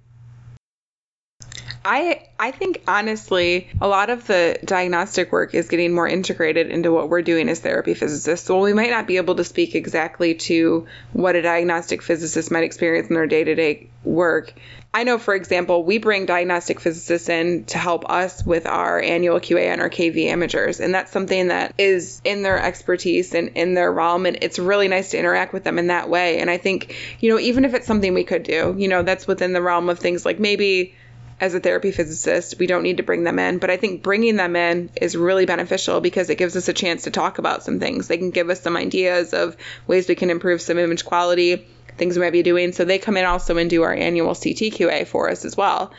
I I think honestly, a lot of the diagnostic work is getting more integrated into what we're doing as therapy physicists. So we might not be able to speak exactly to what a diagnostic physicist might experience in their day-to-day work. I know, for example, we bring diagnostic physicists in to help us with our annual QA and our KV imagers, and that's something that is in their expertise and in their realm, and it's really nice to interact with them in that way. And I think, you know, even if it's something we could do, you know, that's within the realm of things like maybe as a therapy physicist, we don't need to bring them in. But I think bringing them in is really beneficial because it gives us a chance to talk about some things. They can give us some ideas of ways we can improve some image quality, things we might be doing. So they come in also and do our annual CTQA for us as well.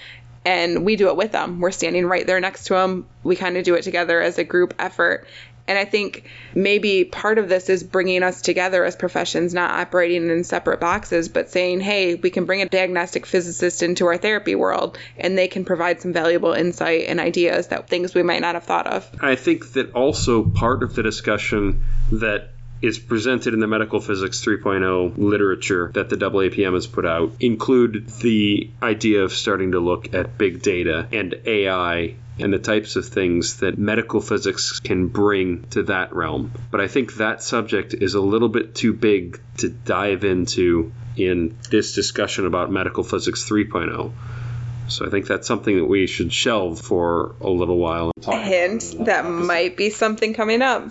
And we do it with them. We're standing right there next to them. We kind of do it together as a group effort. And I think maybe part of this is bringing us together as professions, not operating in separate boxes, but saying, hey, we can bring a diagnostic physicist into our therapy world and they can provide some valuable insight and ideas that things we might not have thought of. I think that also part of the discussion that is presented in the medical physics 3.0 literature that the AAPM has put out include the idea of starting to look at big data and AI and the types of things that medical physics can bring to that realm. But I think that subject is a little bit too big to dive into in this discussion about medical physics 3.0. So I think that's something that we should shelve for a little while. Hint that might be something coming up.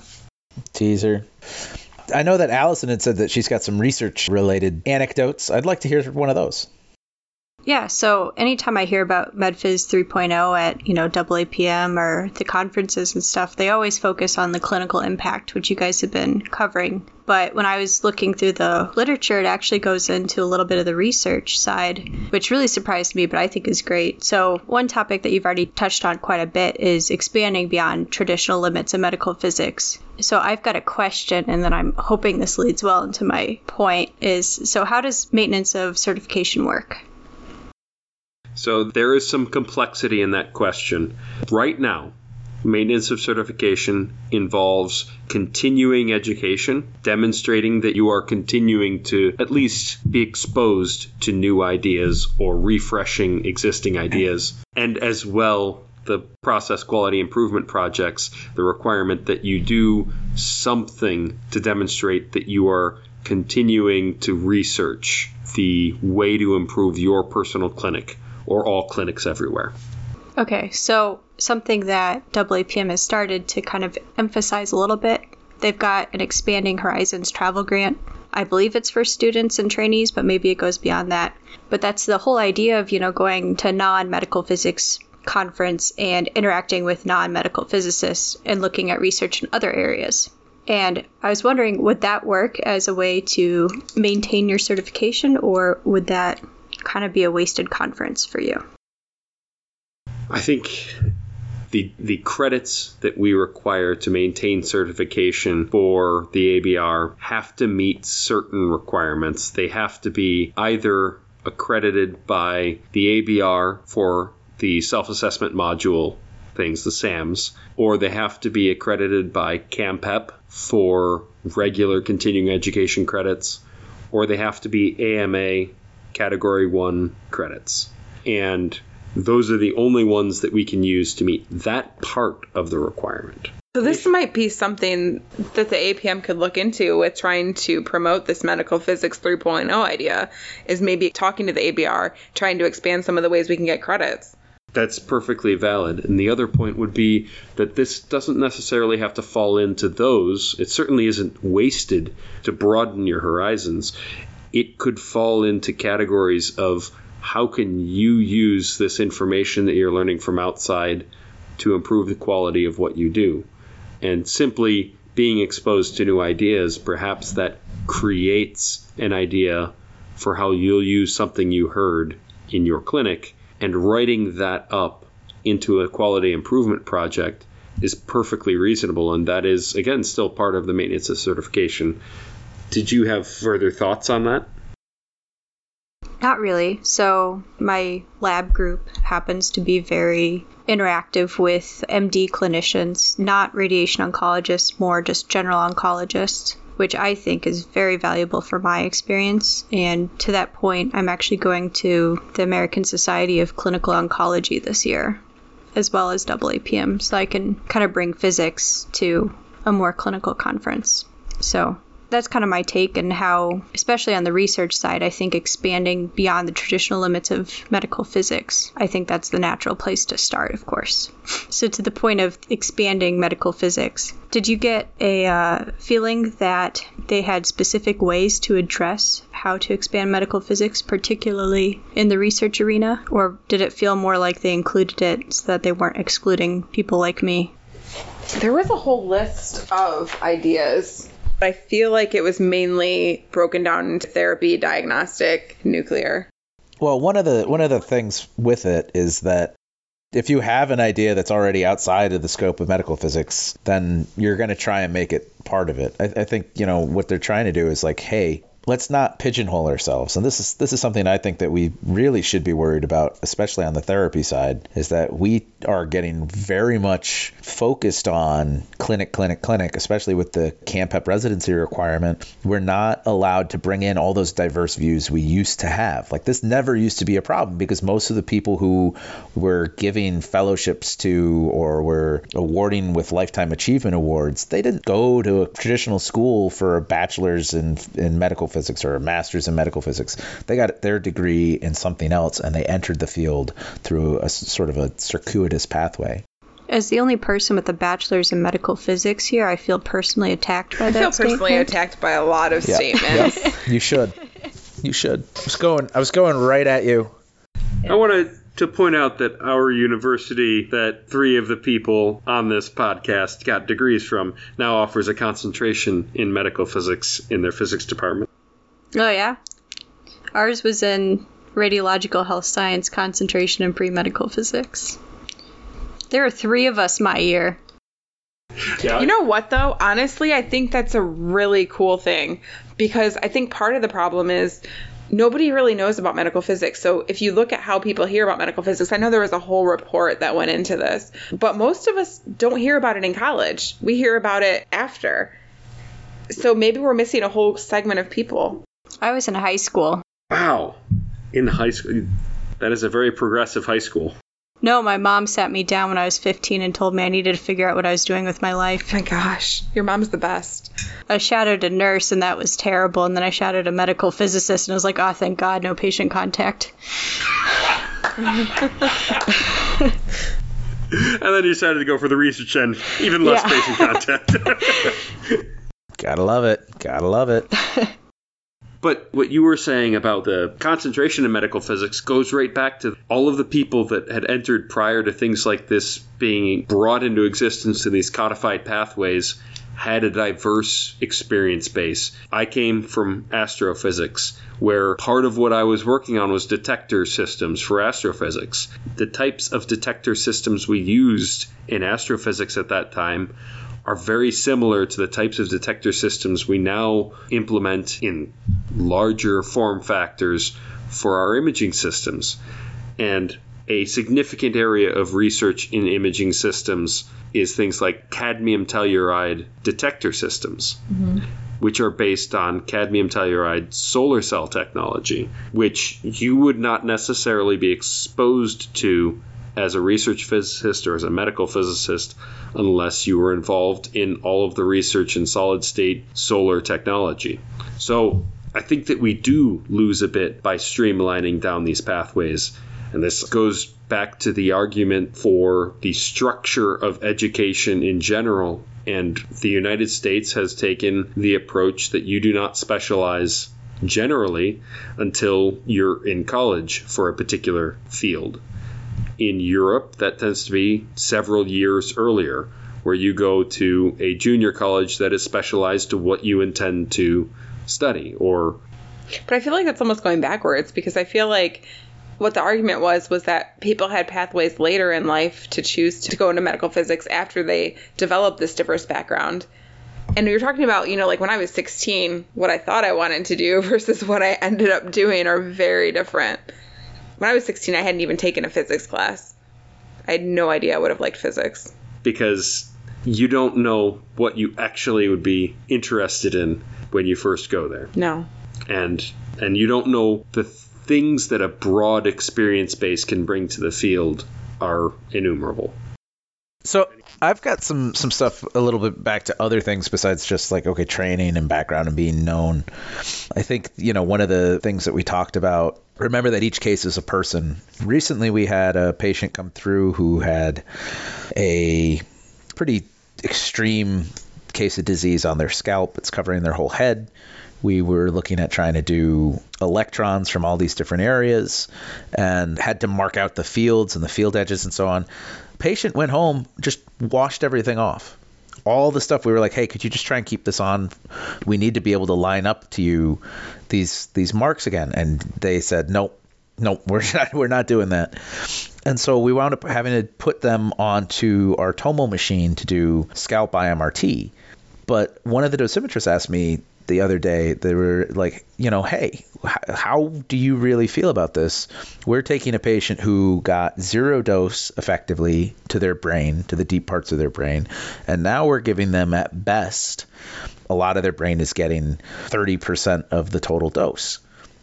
Teaser. I know that Allison had said that she's got some research related anecdotes. I'd like to hear one of those. Yeah, so anytime I hear about MedPhys 3.0 at, you know, AAPM or the conferences and stuff, they always focus on the clinical impact, which you guys have been covering. But when I was looking through the literature, it actually goes into a little bit of the research side, which really surprised me, but I think is great. So, one topic that you've already touched on quite a bit is expanding beyond traditional limits of medical physics. So, I've got a question, and then I'm hoping this leads well into my point is so, how does maintenance of certification work? So there is some complexity in that question. Right now, maintenance of certification involves continuing education, demonstrating that you are continuing to at least be exposed to new ideas or refreshing existing ideas, and as well the process quality improvement projects, the requirement that you do something to demonstrate that you are continuing to research the way to improve your personal clinic or all clinics everywhere. Okay, so something that AAPM has started to kind of emphasize a little bit, they've got an Expanding Horizons travel grant. I believe it's for students and trainees, but maybe it goes beyond that. But that's the whole idea of, you know, going to non-medical physics conference and interacting with non-medical physicists and looking at research in other areas. And I was wondering, would that work as a way to maintain your certification, or would that kind of be a wasted conference for you? I think the the credits that we require to maintain certification for the ABR have to meet certain requirements. They have to be either accredited by the ABR for the self-assessment module things, the SAMs, or they have to be accredited by CAMPEP for regular continuing education credits, or they have to be AMA category one credits. And those are the only ones that we can use to meet that part of the requirement. So this might be something that the AAPM could look into with trying to promote this medical physics 3.0 idea is maybe talking to the ABR, trying to expand some of the ways we can get credits. That's perfectly valid. And the other point would be that this doesn't necessarily have to fall into those. It certainly isn't wasted to broaden your horizons it could fall into categories of how can you use this information that you're learning from outside to improve the quality of what you do. And simply being exposed to new ideas, perhaps that creates an idea for how you'll use something you heard in your clinic, and writing that up into a quality improvement project is perfectly reasonable. And that is, again, still part of the maintenance of certification. Did you have further thoughts on that? Not really. So, my lab group happens to be very interactive with MD clinicians, not radiation oncologists, more just general oncologists, which I think is very valuable for my experience. And to that point, I'm actually going to the American Society of Clinical Oncology this year, as well as AAPM, so I can kind of bring physics to a more clinical conference. So that's kind of my take and how, especially on the research side, I think expanding beyond the traditional limits of medical physics, I think that's the natural place to start, of course. <laughs> So, to the point of expanding medical physics, did you get a uh, feeling that they had specific ways to address how to expand medical physics, particularly in the research arena? Or did it feel more like they included it so that they weren't excluding people like me? There was a whole list of ideas I feel like it was mainly broken down into therapy, diagnostic, nuclear. Well, one of the one of the things with it is that if you have an idea that's already outside of the scope of medical physics, then you're going to try and make it part of it. I, I, think you know what they're trying to do is like, hey, let's not pigeonhole ourselves. And this is this is something I think that we really should be worried about, especially on the therapy side, is that we are getting very much focused on clinic, clinic, clinic, especially with the CAMPEP residency requirement. We're not allowed to bring in all those diverse views we used to have. Like this never used to be a problem because most of the people who were giving fellowships to or were awarding with lifetime achievement awards, they didn't go to a traditional school for a bachelor's in in medical physics or a master's in medical physics. They got their degree in something else and they entered the field through a sort of a circuitous pathway. As the only person with a bachelor's in medical physics here, I feel personally attacked by that. I feel personally attacked by a lot of statements. Yep. <laughs> You should. You should. I was going. I was going right at you. I want to to point out that our university, that three of the people on this podcast got degrees from, now offers a concentration in medical physics in their physics department. Oh yeah, ours was in radiological health science concentration in pre-medical physics. There are three of us my year. Yeah. You know what though? Honestly, I think that's a really cool thing because I think part of the problem is nobody really knows about medical physics. So if you look at how people hear about medical physics, I know there was a whole report that went into this, but most of us don't hear about it in college. We hear about it after. So maybe we're missing a whole segment of people. I was in high school. Wow. In high school. That is a very progressive high school. No, my mom sat me down when I was 15 and told me I needed to figure out what I was doing with my life. Oh my gosh, your mom's the best. I shadowed a nurse and that was terrible, and then I shadowed a medical physicist and I was like, oh, thank God, no patient contact. <laughs> and then you decided to go for the research end, even less Yeah. patient contact. <laughs> <laughs> Gotta love it. Gotta love it. But what you were saying about the concentration in medical physics goes right back to all of the people that had entered prior to things like this being brought into existence in these codified pathways had a diverse experience base. I came from astrophysics, where part of what I was working on was detector systems for astrophysics. The types of detector systems we used in astrophysics at that time are very similar to the types of detector systems we now implement in larger form factors for our imaging systems. And a significant area of research in imaging systems is things like cadmium telluride detector systems, mm-hmm. which are based on cadmium telluride solar cell technology, which you would not necessarily be exposed to as a research physicist or as a medical physicist unless you were involved in all of the research in solid state solar technology. So I think that we do lose a bit by streamlining down these pathways. And this goes back to the argument for the structure of education in general. And the United States has taken the approach that you do not specialize generally until you're in college for a particular field. In Europe, that tends to be several years earlier, where you go to a junior college that is specialized to what you intend to study or But I feel like that's almost going backwards because I feel like what the argument was was that people had pathways later in life to choose to go into medical physics after they developed this diverse background. And you're talking about, you know, like when I was 16, what I thought I wanted to do <laughs> versus what I ended up doing are very different. When I was 16, I hadn't even taken a physics class. I had no idea I would have liked physics. because you don't know what you actually would be interested in when you first go there. No. and and you don't know the things that a broad experience base can bring to the field are innumerable. So I've got some some stuff a little bit back to other things besides just like okay training and background and being known. I think you know one of the things that we talked about. Remember that each case is a person. Recently, we had a patient come through who had a pretty extreme case of disease on their scalp. It's covering their whole head. We were looking at trying to do electrons from all these different areas and had to mark out the fields and the field edges and so on. Patient went home, just washed everything off. All the stuff we were like, hey, could you just try and keep this on? We need to be able to line up to you these these marks again. And they said, nope, nope, <laughs> we're not we're not doing that. And so we wound up having to put them onto our Tomo machine to do scalp IMRT. But one of the dosimetrists asked me the other day, they were like, you know, hey, how do you really feel about this? We're taking a patient who got zero dose effectively to their brain, to the deep parts of their brain, and now we're giving them at best, a lot of their brain is getting 30% of the total dose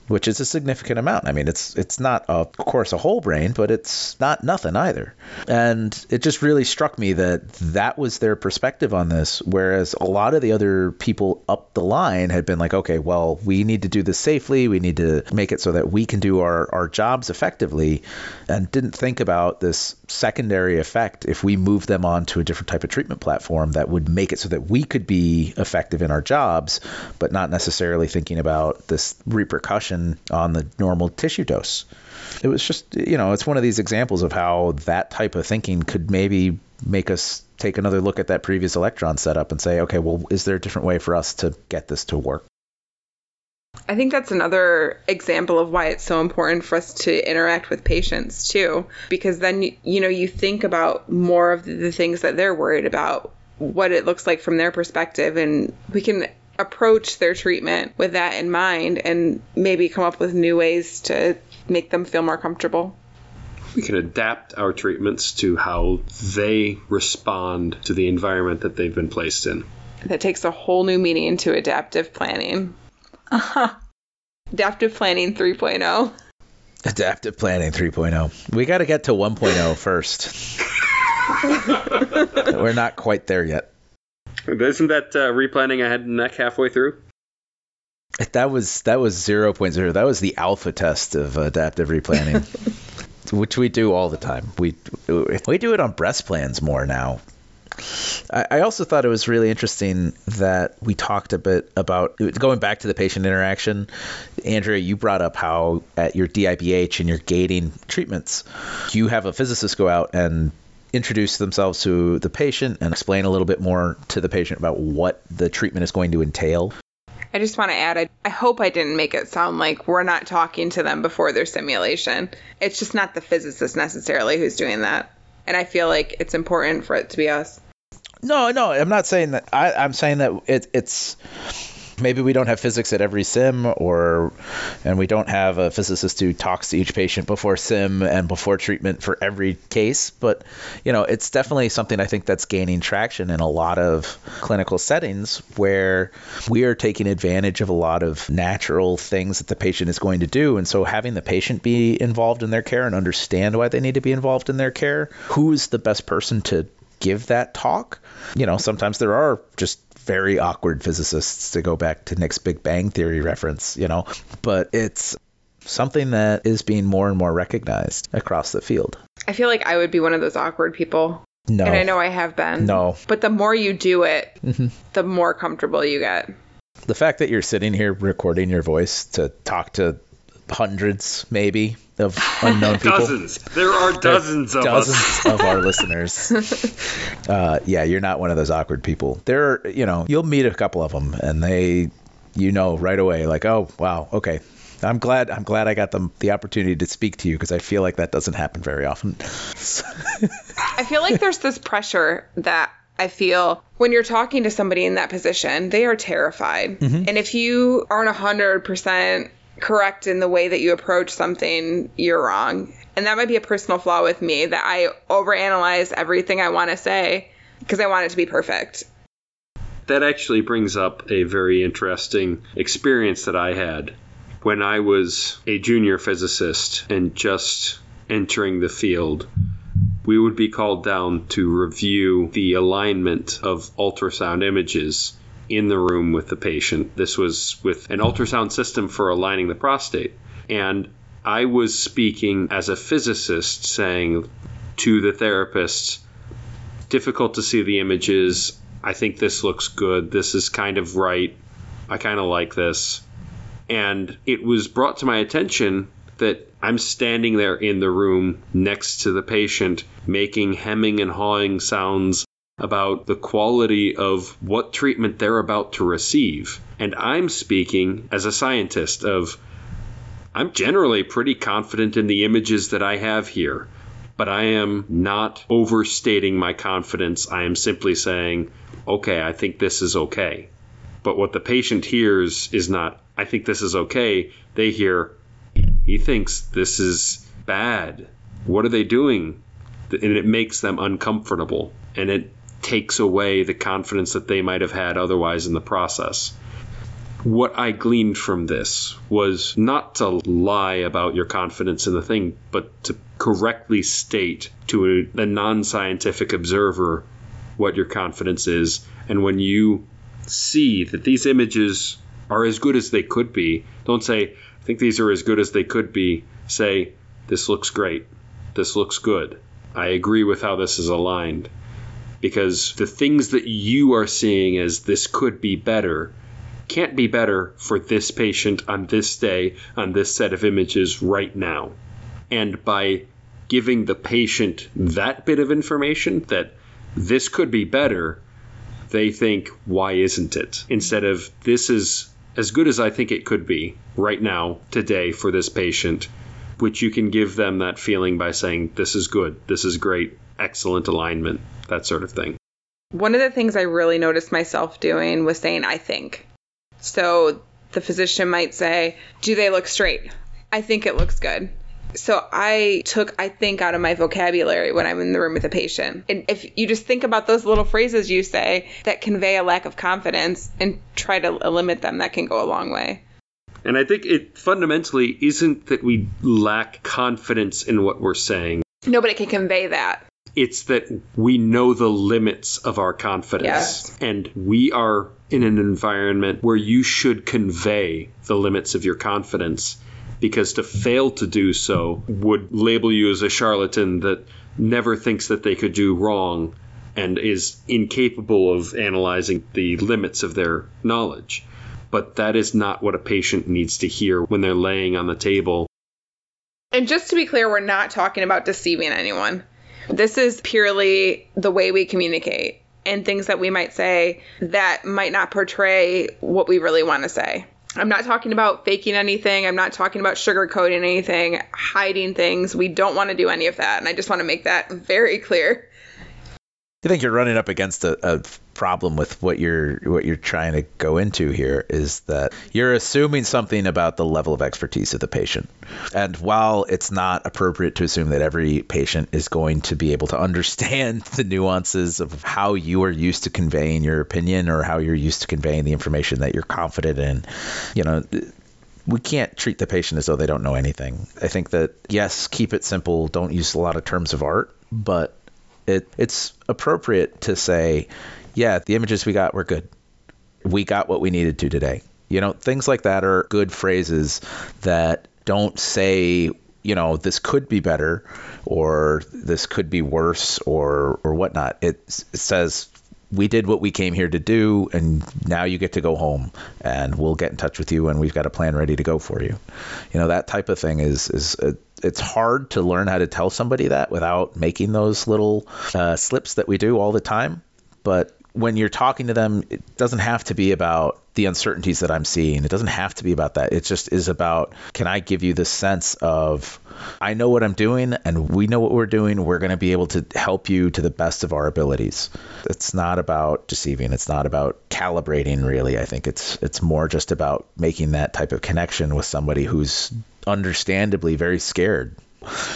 which is a significant amount. I mean, it's it's not of course a whole brain, but it's not nothing either. And it just really struck me that that was their perspective on this, whereas a lot of the other people up the line had been like, okay, well, we need to do this safely, we need to make it so that we can do our our jobs effectively, and didn't think about this secondary effect if we move them on to a different type of treatment platform that would make it so that we could be effective in our jobs, but not necessarily thinking about this repercussion on the normal tissue dose. It was just, you know, it's one of these examples of how that type of thinking could maybe make us take another look at that previous electron setup and say, okay, well, is there a different way for us to get this to work? I think that's another example of why it's so important for us to interact with patients too, because then you, you know you think about more of the things that they're worried about, what it looks like from their perspective, and we can approach their treatment with that in mind, and maybe come up with new ways to make them feel more comfortable. We can adapt our treatments to how they respond to the environment that they've been placed in. That takes a whole new meaning to adaptive planning. Uh-huh. Adaptive planning oh. 3.0. Adaptive planning 3.0. We got to get to 1.0 first. <laughs> We're not quite there yet. Isn't that uh, replanning a head and neck halfway through? That was that was 0.0. That was the alpha test of adaptive replanning, <laughs> which we do all the time. We we do it on breast plans more now. I I also thought it was really interesting that we talked a bit about going back to the patient interaction. Andrea, you brought up how at your DIBH and your gating treatments, you have a physicist go out and introduce themselves to the patient and explain a little bit more to the patient about what the treatment is going to entail. I just want to add, I, I hope I didn't make it sound like we're not talking to them before their simulation. It's just not the physicist necessarily who's doing that. And I feel like it's important for it to be us. No, no, I'm not saying that. I, I'm saying that it, it's maybe we don't have physics at every sim, or and we don't have a physicist who talks to each patient before sim and before treatment for every case. But you know, it's definitely something I think that's gaining traction in a lot of clinical settings where we are taking advantage of a lot of natural things that the patient is going to do, and so having the patient be involved in their care and understand why they need to be involved in their care, who's the best person to give that talk. You know, sometimes there are just very awkward physicists to go back to Nick's Big Bang Theory reference, you know, but it's something that is being more and more recognized across the field. I feel like I would be one of those awkward people. No. And I know I have been. No. But the more you do it, mm-hmm. the more comfortable you get. The fact that you're sitting here recording your voice to talk to hundreds maybe of unknown people. Dozens. There are dozens of dozens us. of our <laughs> listeners. Uh, yeah, you're not one of those awkward people. There, are, you know, you'll meet a couple of them, and they, you know, right away, like, oh, wow, okay. I'm glad. I'm glad I got the the opportunity to speak to you because I feel like that doesn't happen very often. I feel like there's this pressure that I feel when you're talking to somebody in that position, they are terrified. And if you aren't 100% correct in the way that you approach something, you're wrong. And that might be a personal flaw with me that I overanalyze everything I want to say because I want it to be perfect. That actually brings up a very interesting experience that I had when I was a junior physicist and just entering the field. We would be called down to review the alignment of ultrasound images in the room with the patient. This was with an ultrasound system for aligning the prostate. And I was speaking as a physicist, saying to the therapist, difficult to see the images. I think this looks good. This is kind of right. I kind of like this. And it was brought to my attention that I'm standing there in the room next to the patient, making hemming and hawing sounds about the quality of what treatment they're about to receive. And I'm speaking as a scientist of I'm generally pretty confident in the images that I have here, but I am not overstating my confidence. I am simply saying, okay, I think this is okay. But what the patient hears is not, I think this is okay. They hear, he thinks this is bad. What are they doing? And it makes them uncomfortable. And it takes away the confidence that they might have had otherwise in the process. What I gleaned from this was not to lie about your confidence in the thing, but to correctly state to a, a non scientific observer what your confidence is. And when you see that these images are as good as they could be, don't say, I think these are as good as they could be. Say, this looks great. This looks good. I agree with how this is aligned. Because the things that you are seeing as this could be better can't be better for this patient on this day, on this set of images right now. And by giving the patient that bit of information that this could be better, they think, why isn't it? Instead of, this is as good as I think it could be right now, today, for this patient, which you can give them that feeling by saying, this is good, this is great, excellent alignment, that sort of thing. One of the things I really noticed myself doing was saying, I think. So the physician might say, Do they look straight? I think it looks good. So I took I think out of my vocabulary when I'm in the room with a patient. And if you just think about those little phrases you say that convey a lack of confidence and try to limit them, that can go a long way. And I think it fundamentally isn't that we lack confidence in what we're saying. Nobody can convey that. It's that we know the limits of our confidence. Yes. And we are in an environment where you should convey the limits of your confidence because to fail to do so would label you as a charlatan that never thinks that they could do wrong and is incapable of analyzing the limits of their knowledge. But that is not what a patient needs to hear when they're laying on the table. And just to be clear, we're not talking about deceiving anyone. This is purely the way we communicate and things that we might say that might not portray what we really want to say. I'm not talking about faking anything. I'm not talking about sugarcoating anything, hiding things. We don't want to do any of that. And I just want to make that very clear. I think you're running up against a, a problem with what you're what you're trying to go into here is that you're assuming something about the level of expertise of the patient. And while it's not appropriate to assume that every patient is going to be able to understand <laughs> the nuances of how you are used to conveying your opinion or how you're used to conveying the information that you're confident in, you know, we can't treat the patient as though they don't know anything. I think that yes, keep it simple, don't use a lot of terms of art, but it it's appropriate to say, yeah, the images we got were good. We got what we needed to today. You know, things like that are good phrases that don't say, you know, this could be better or this could be worse or or whatnot. It, it says we did what we came here to do, and now you get to go home, and we'll get in touch with you, and we've got a plan ready to go for you. You know, that type of thing is is uh, it's hard to learn how to tell somebody that without making those little uh, slips that we do all the time. But when you're talking to them, it doesn't have to be about the uncertainties that I'm seeing. It doesn't have to be about that. It just is about can I give you the sense of I know what I'm doing and we know what we're doing. We're going to be able to help you to the best of our abilities. It's not about deceiving. It's not about calibrating really. I think it's it's more just about making that type of connection with somebody who's understandably very scared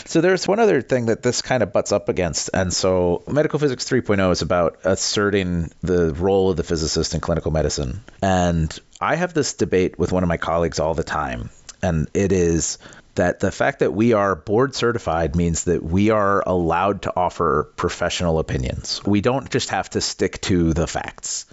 so there's one other thing that this kind of butts up against. And so Medical Physics 3.0 is about asserting the role of the physicist in clinical medicine. And I have this debate with one of my colleagues all the time. And it is that the fact that we are board certified means that we are allowed to offer professional opinions. We don't just have to stick to the facts.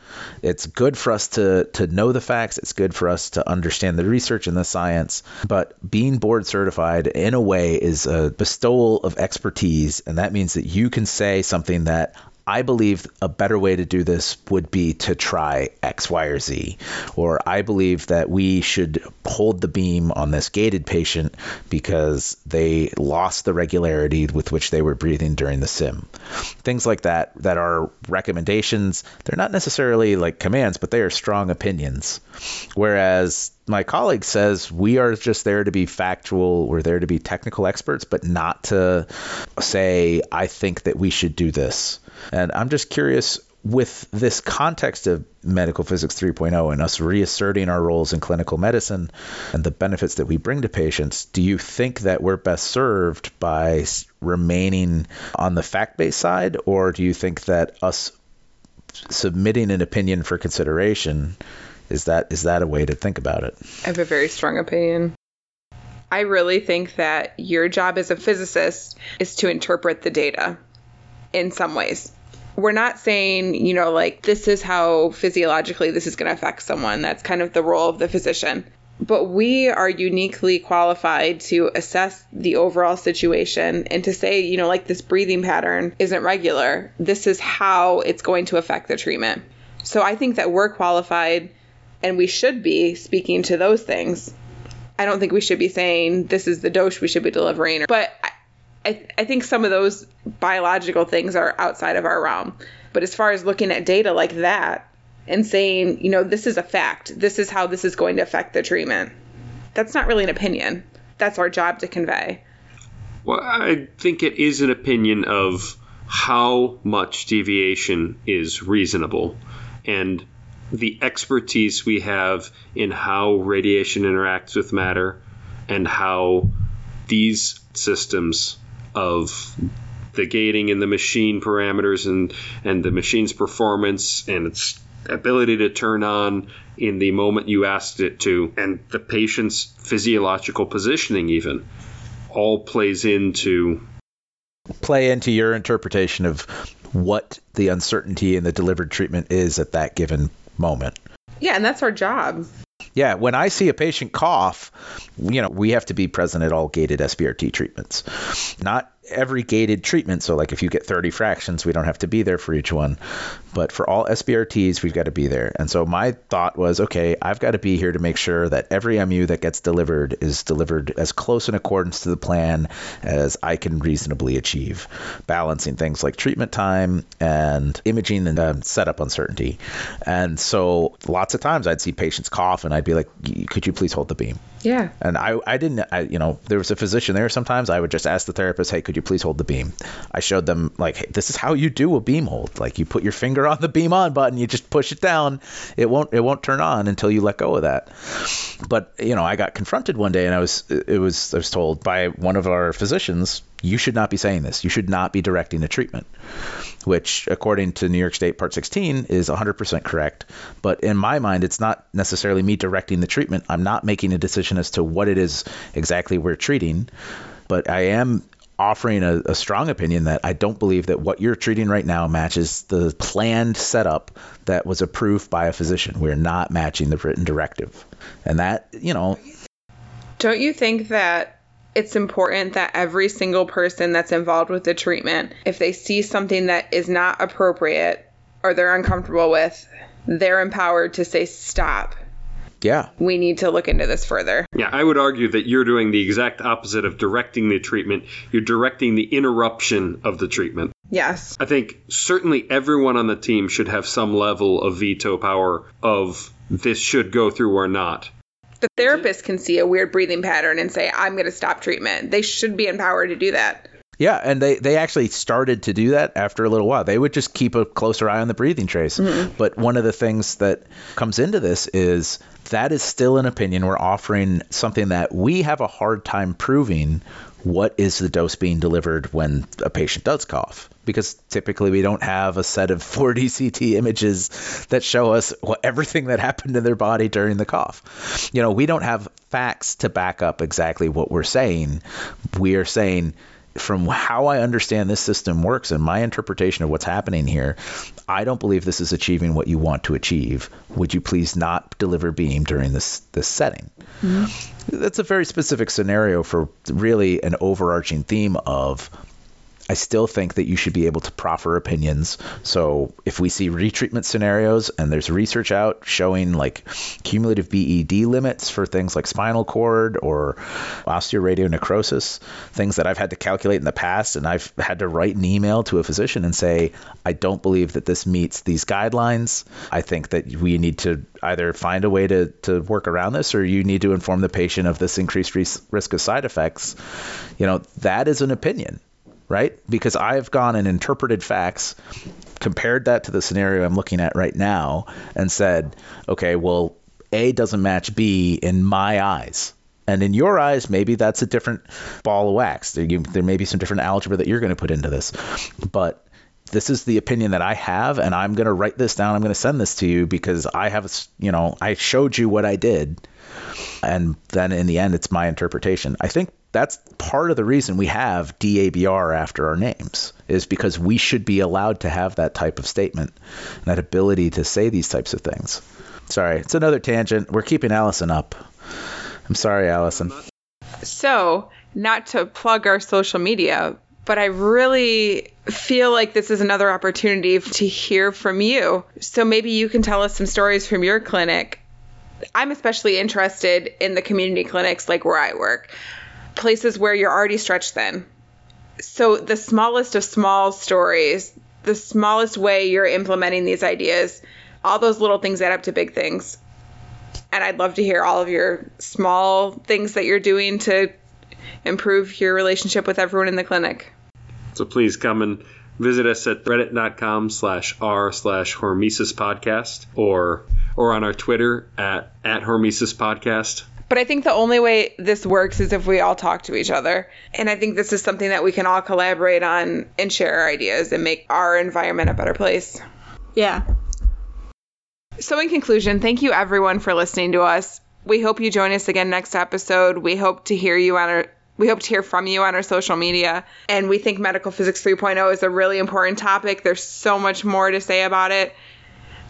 It's good for us to to know the facts, it's good for us to understand the research and the science, but being board certified in a way is a bestowal of expertise and that means that you can say something that I believe a better way to do this would be to try X, Y, or Z. Or I believe that we should hold the beam on this gated patient because they lost the regularity with which they were breathing during the sim. Things like that, that are recommendations. They're not necessarily like commands, but they are strong opinions. Whereas my colleague says we are just there to be factual, we're there to be technical experts, but not to say, I think that we should do this. And I'm just curious with this context of medical physics 3.0 and us reasserting our roles in clinical medicine and the benefits that we bring to patients, do you think that we're best served by remaining on the fact based side, or do you think that us submitting an opinion for consideration is that is that a way to think about it? I have a very strong opinion. I really think that your job as a physicist is to interpret the data in some ways. We're not saying, you know, like this is how physiologically this is going to affect someone. That's kind of the role of the physician. But we are uniquely qualified to assess the overall situation and to say, you know, like this breathing pattern isn't regular. This is how it's going to affect the treatment. So I think that we're qualified and we should be speaking to those things. I don't think we should be saying this is the dose we should be delivering. But I, I think some of those biological things are outside of our realm. But as far as looking at data like that and saying, you know, this is a fact, this is how this is going to affect the treatment, that's not really an opinion. That's our job to convey. Well, I think it is an opinion of how much deviation is reasonable and the expertise we have in how radiation interacts with matter and how these systems of the gating and the machine parameters and, and the machine's performance and its ability to turn on in the moment you asked it to, and the patient's physiological positioning, even, all plays into play into your interpretation of what the uncertainty in the delivered treatment is at that given moment. Yeah, and that's our job. Yeah, when I see a patient cough, you know, we have to be present at all gated SBRT treatments. Not every gated treatment. So, like if you get 30 fractions, we don't have to be there for each one. But for all SBRTs, we've got to be there. And so my thought was, okay, I've got to be here to make sure that every MU that gets delivered is delivered as close in accordance to the plan as I can reasonably achieve, balancing things like treatment time and imaging and uh, setup uncertainty. And so lots of times I'd see patients cough and I'd be like, could you please hold the beam? Yeah. And I, I didn't, I, you know, there was a physician there. Sometimes I would just ask the therapist, hey, could you please hold the beam? I showed them, like, hey, this is how you do a beam hold. Like, you put your finger on the beam on button, you just push it down. It won't, it won't turn on until you let go of that. But, you know, I got confronted one day and I was, it was, I was told by one of our physicians, you should not be saying this. You should not be directing the treatment, which, according to New York State Part 16, is 100% correct. But in my mind, it's not necessarily me directing the treatment. I'm not making a decision as to what it is exactly we're treating, but I am offering a, a, strong opinion that I don't believe that what you're treating right now matches the planned setup that was approved by a physician. We're not matching the written directive. And that, you know. Don't you think that it's important that every single person that's involved with the treatment, if they see something that is not appropriate or they're uncomfortable with, they're empowered to say stop. Yeah. We need to look into this further. Yeah, I would argue that you're doing the exact opposite of directing the treatment. You're directing the interruption of the treatment. Yes. I think certainly everyone on the team should have some level of veto power of this should go through or not. The therapist can see a weird breathing pattern and say, I'm going to stop treatment. They should be empowered to do that. Yeah, and they, they actually started to do that after a little while. They would just keep a closer eye on the breathing trace. Mm-hmm. But one of the things that comes into this is that is still an opinion. We're offering something that we have a hard time proving what is the dose being delivered when a patient does cough. Because typically we don't have a set of <laughs> 4D CT images that show us what, everything that happened in their body during the cough. You know, we don't have facts to back up exactly what we're saying. We are saying, from how I understand this system works and my interpretation of what's happening here, I don't believe this is achieving what you want to achieve. Would you please not deliver beam during this this setting? Mm-hmm. That's a very specific scenario for really an overarching theme of I still think that you should be able to proffer opinions. So if we see retreatment scenarios and there's research out showing like cumulative BED limits for things like spinal cord or osteoradionecrosis, things that I've had to calculate in the past, and I've had to write an email to a physician and say, I don't believe that this meets these guidelines. I think that we need to either find a way to, to work around this or you need to inform the patient of this increased ris- risk of side effects. You know, that is an opinion right? Because I've gone and interpreted facts, compared that to the scenario I'm looking at right now, and said, okay, well, A doesn't match B in my eyes. And in your eyes, maybe that's a different ball of wax. There, you, there may be some different algebra that you're going to put into this. But this is the opinion that I have, and I'm going to write this down. I'm going to send this to you because I have, you know, I showed you what I did. And then in the end, it's my interpretation. I think that's part of the reason we have DABR after our names is because we should be allowed to have that type of statement that ability to say these types of things. Sorry, it's another tangent. We're keeping Allison up. I'm sorry, Allison. So, not to plug our social media, but I really feel like this is another opportunity to hear from you. So maybe you can tell us some stories from your clinic. I'm especially interested in the community clinics like where I work places where you're already stretched thin. So, the smallest of small stories, the smallest way you're implementing these ideas, all those little things add up to big things. And I'd love to hear all of your small things that you're doing to improve your relationship with everyone in the clinic. So please come and visit us at reddit.com slash r slash hormesis podcast or or on our Twitter at at hormesis podcast. But I think the only way this works is if we all talk to each other. And I think this is something that we can all collaborate on and share our ideas and make our environment a better place. Yeah. So, in conclusion, thank you everyone for listening to us. We hope you join us again next episode. We hope to hear you on our we hope to hear from you on our social media. And we think medical physics 3.0 is a really important topic. There's so much more to say about it.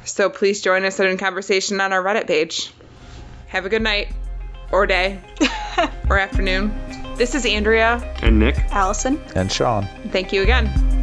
So please join us in a conversation on our Reddit page. Have a good night or day <laughs> or afternoon. This is Andrea. And Nick. Allison? And Sean. Thank you again.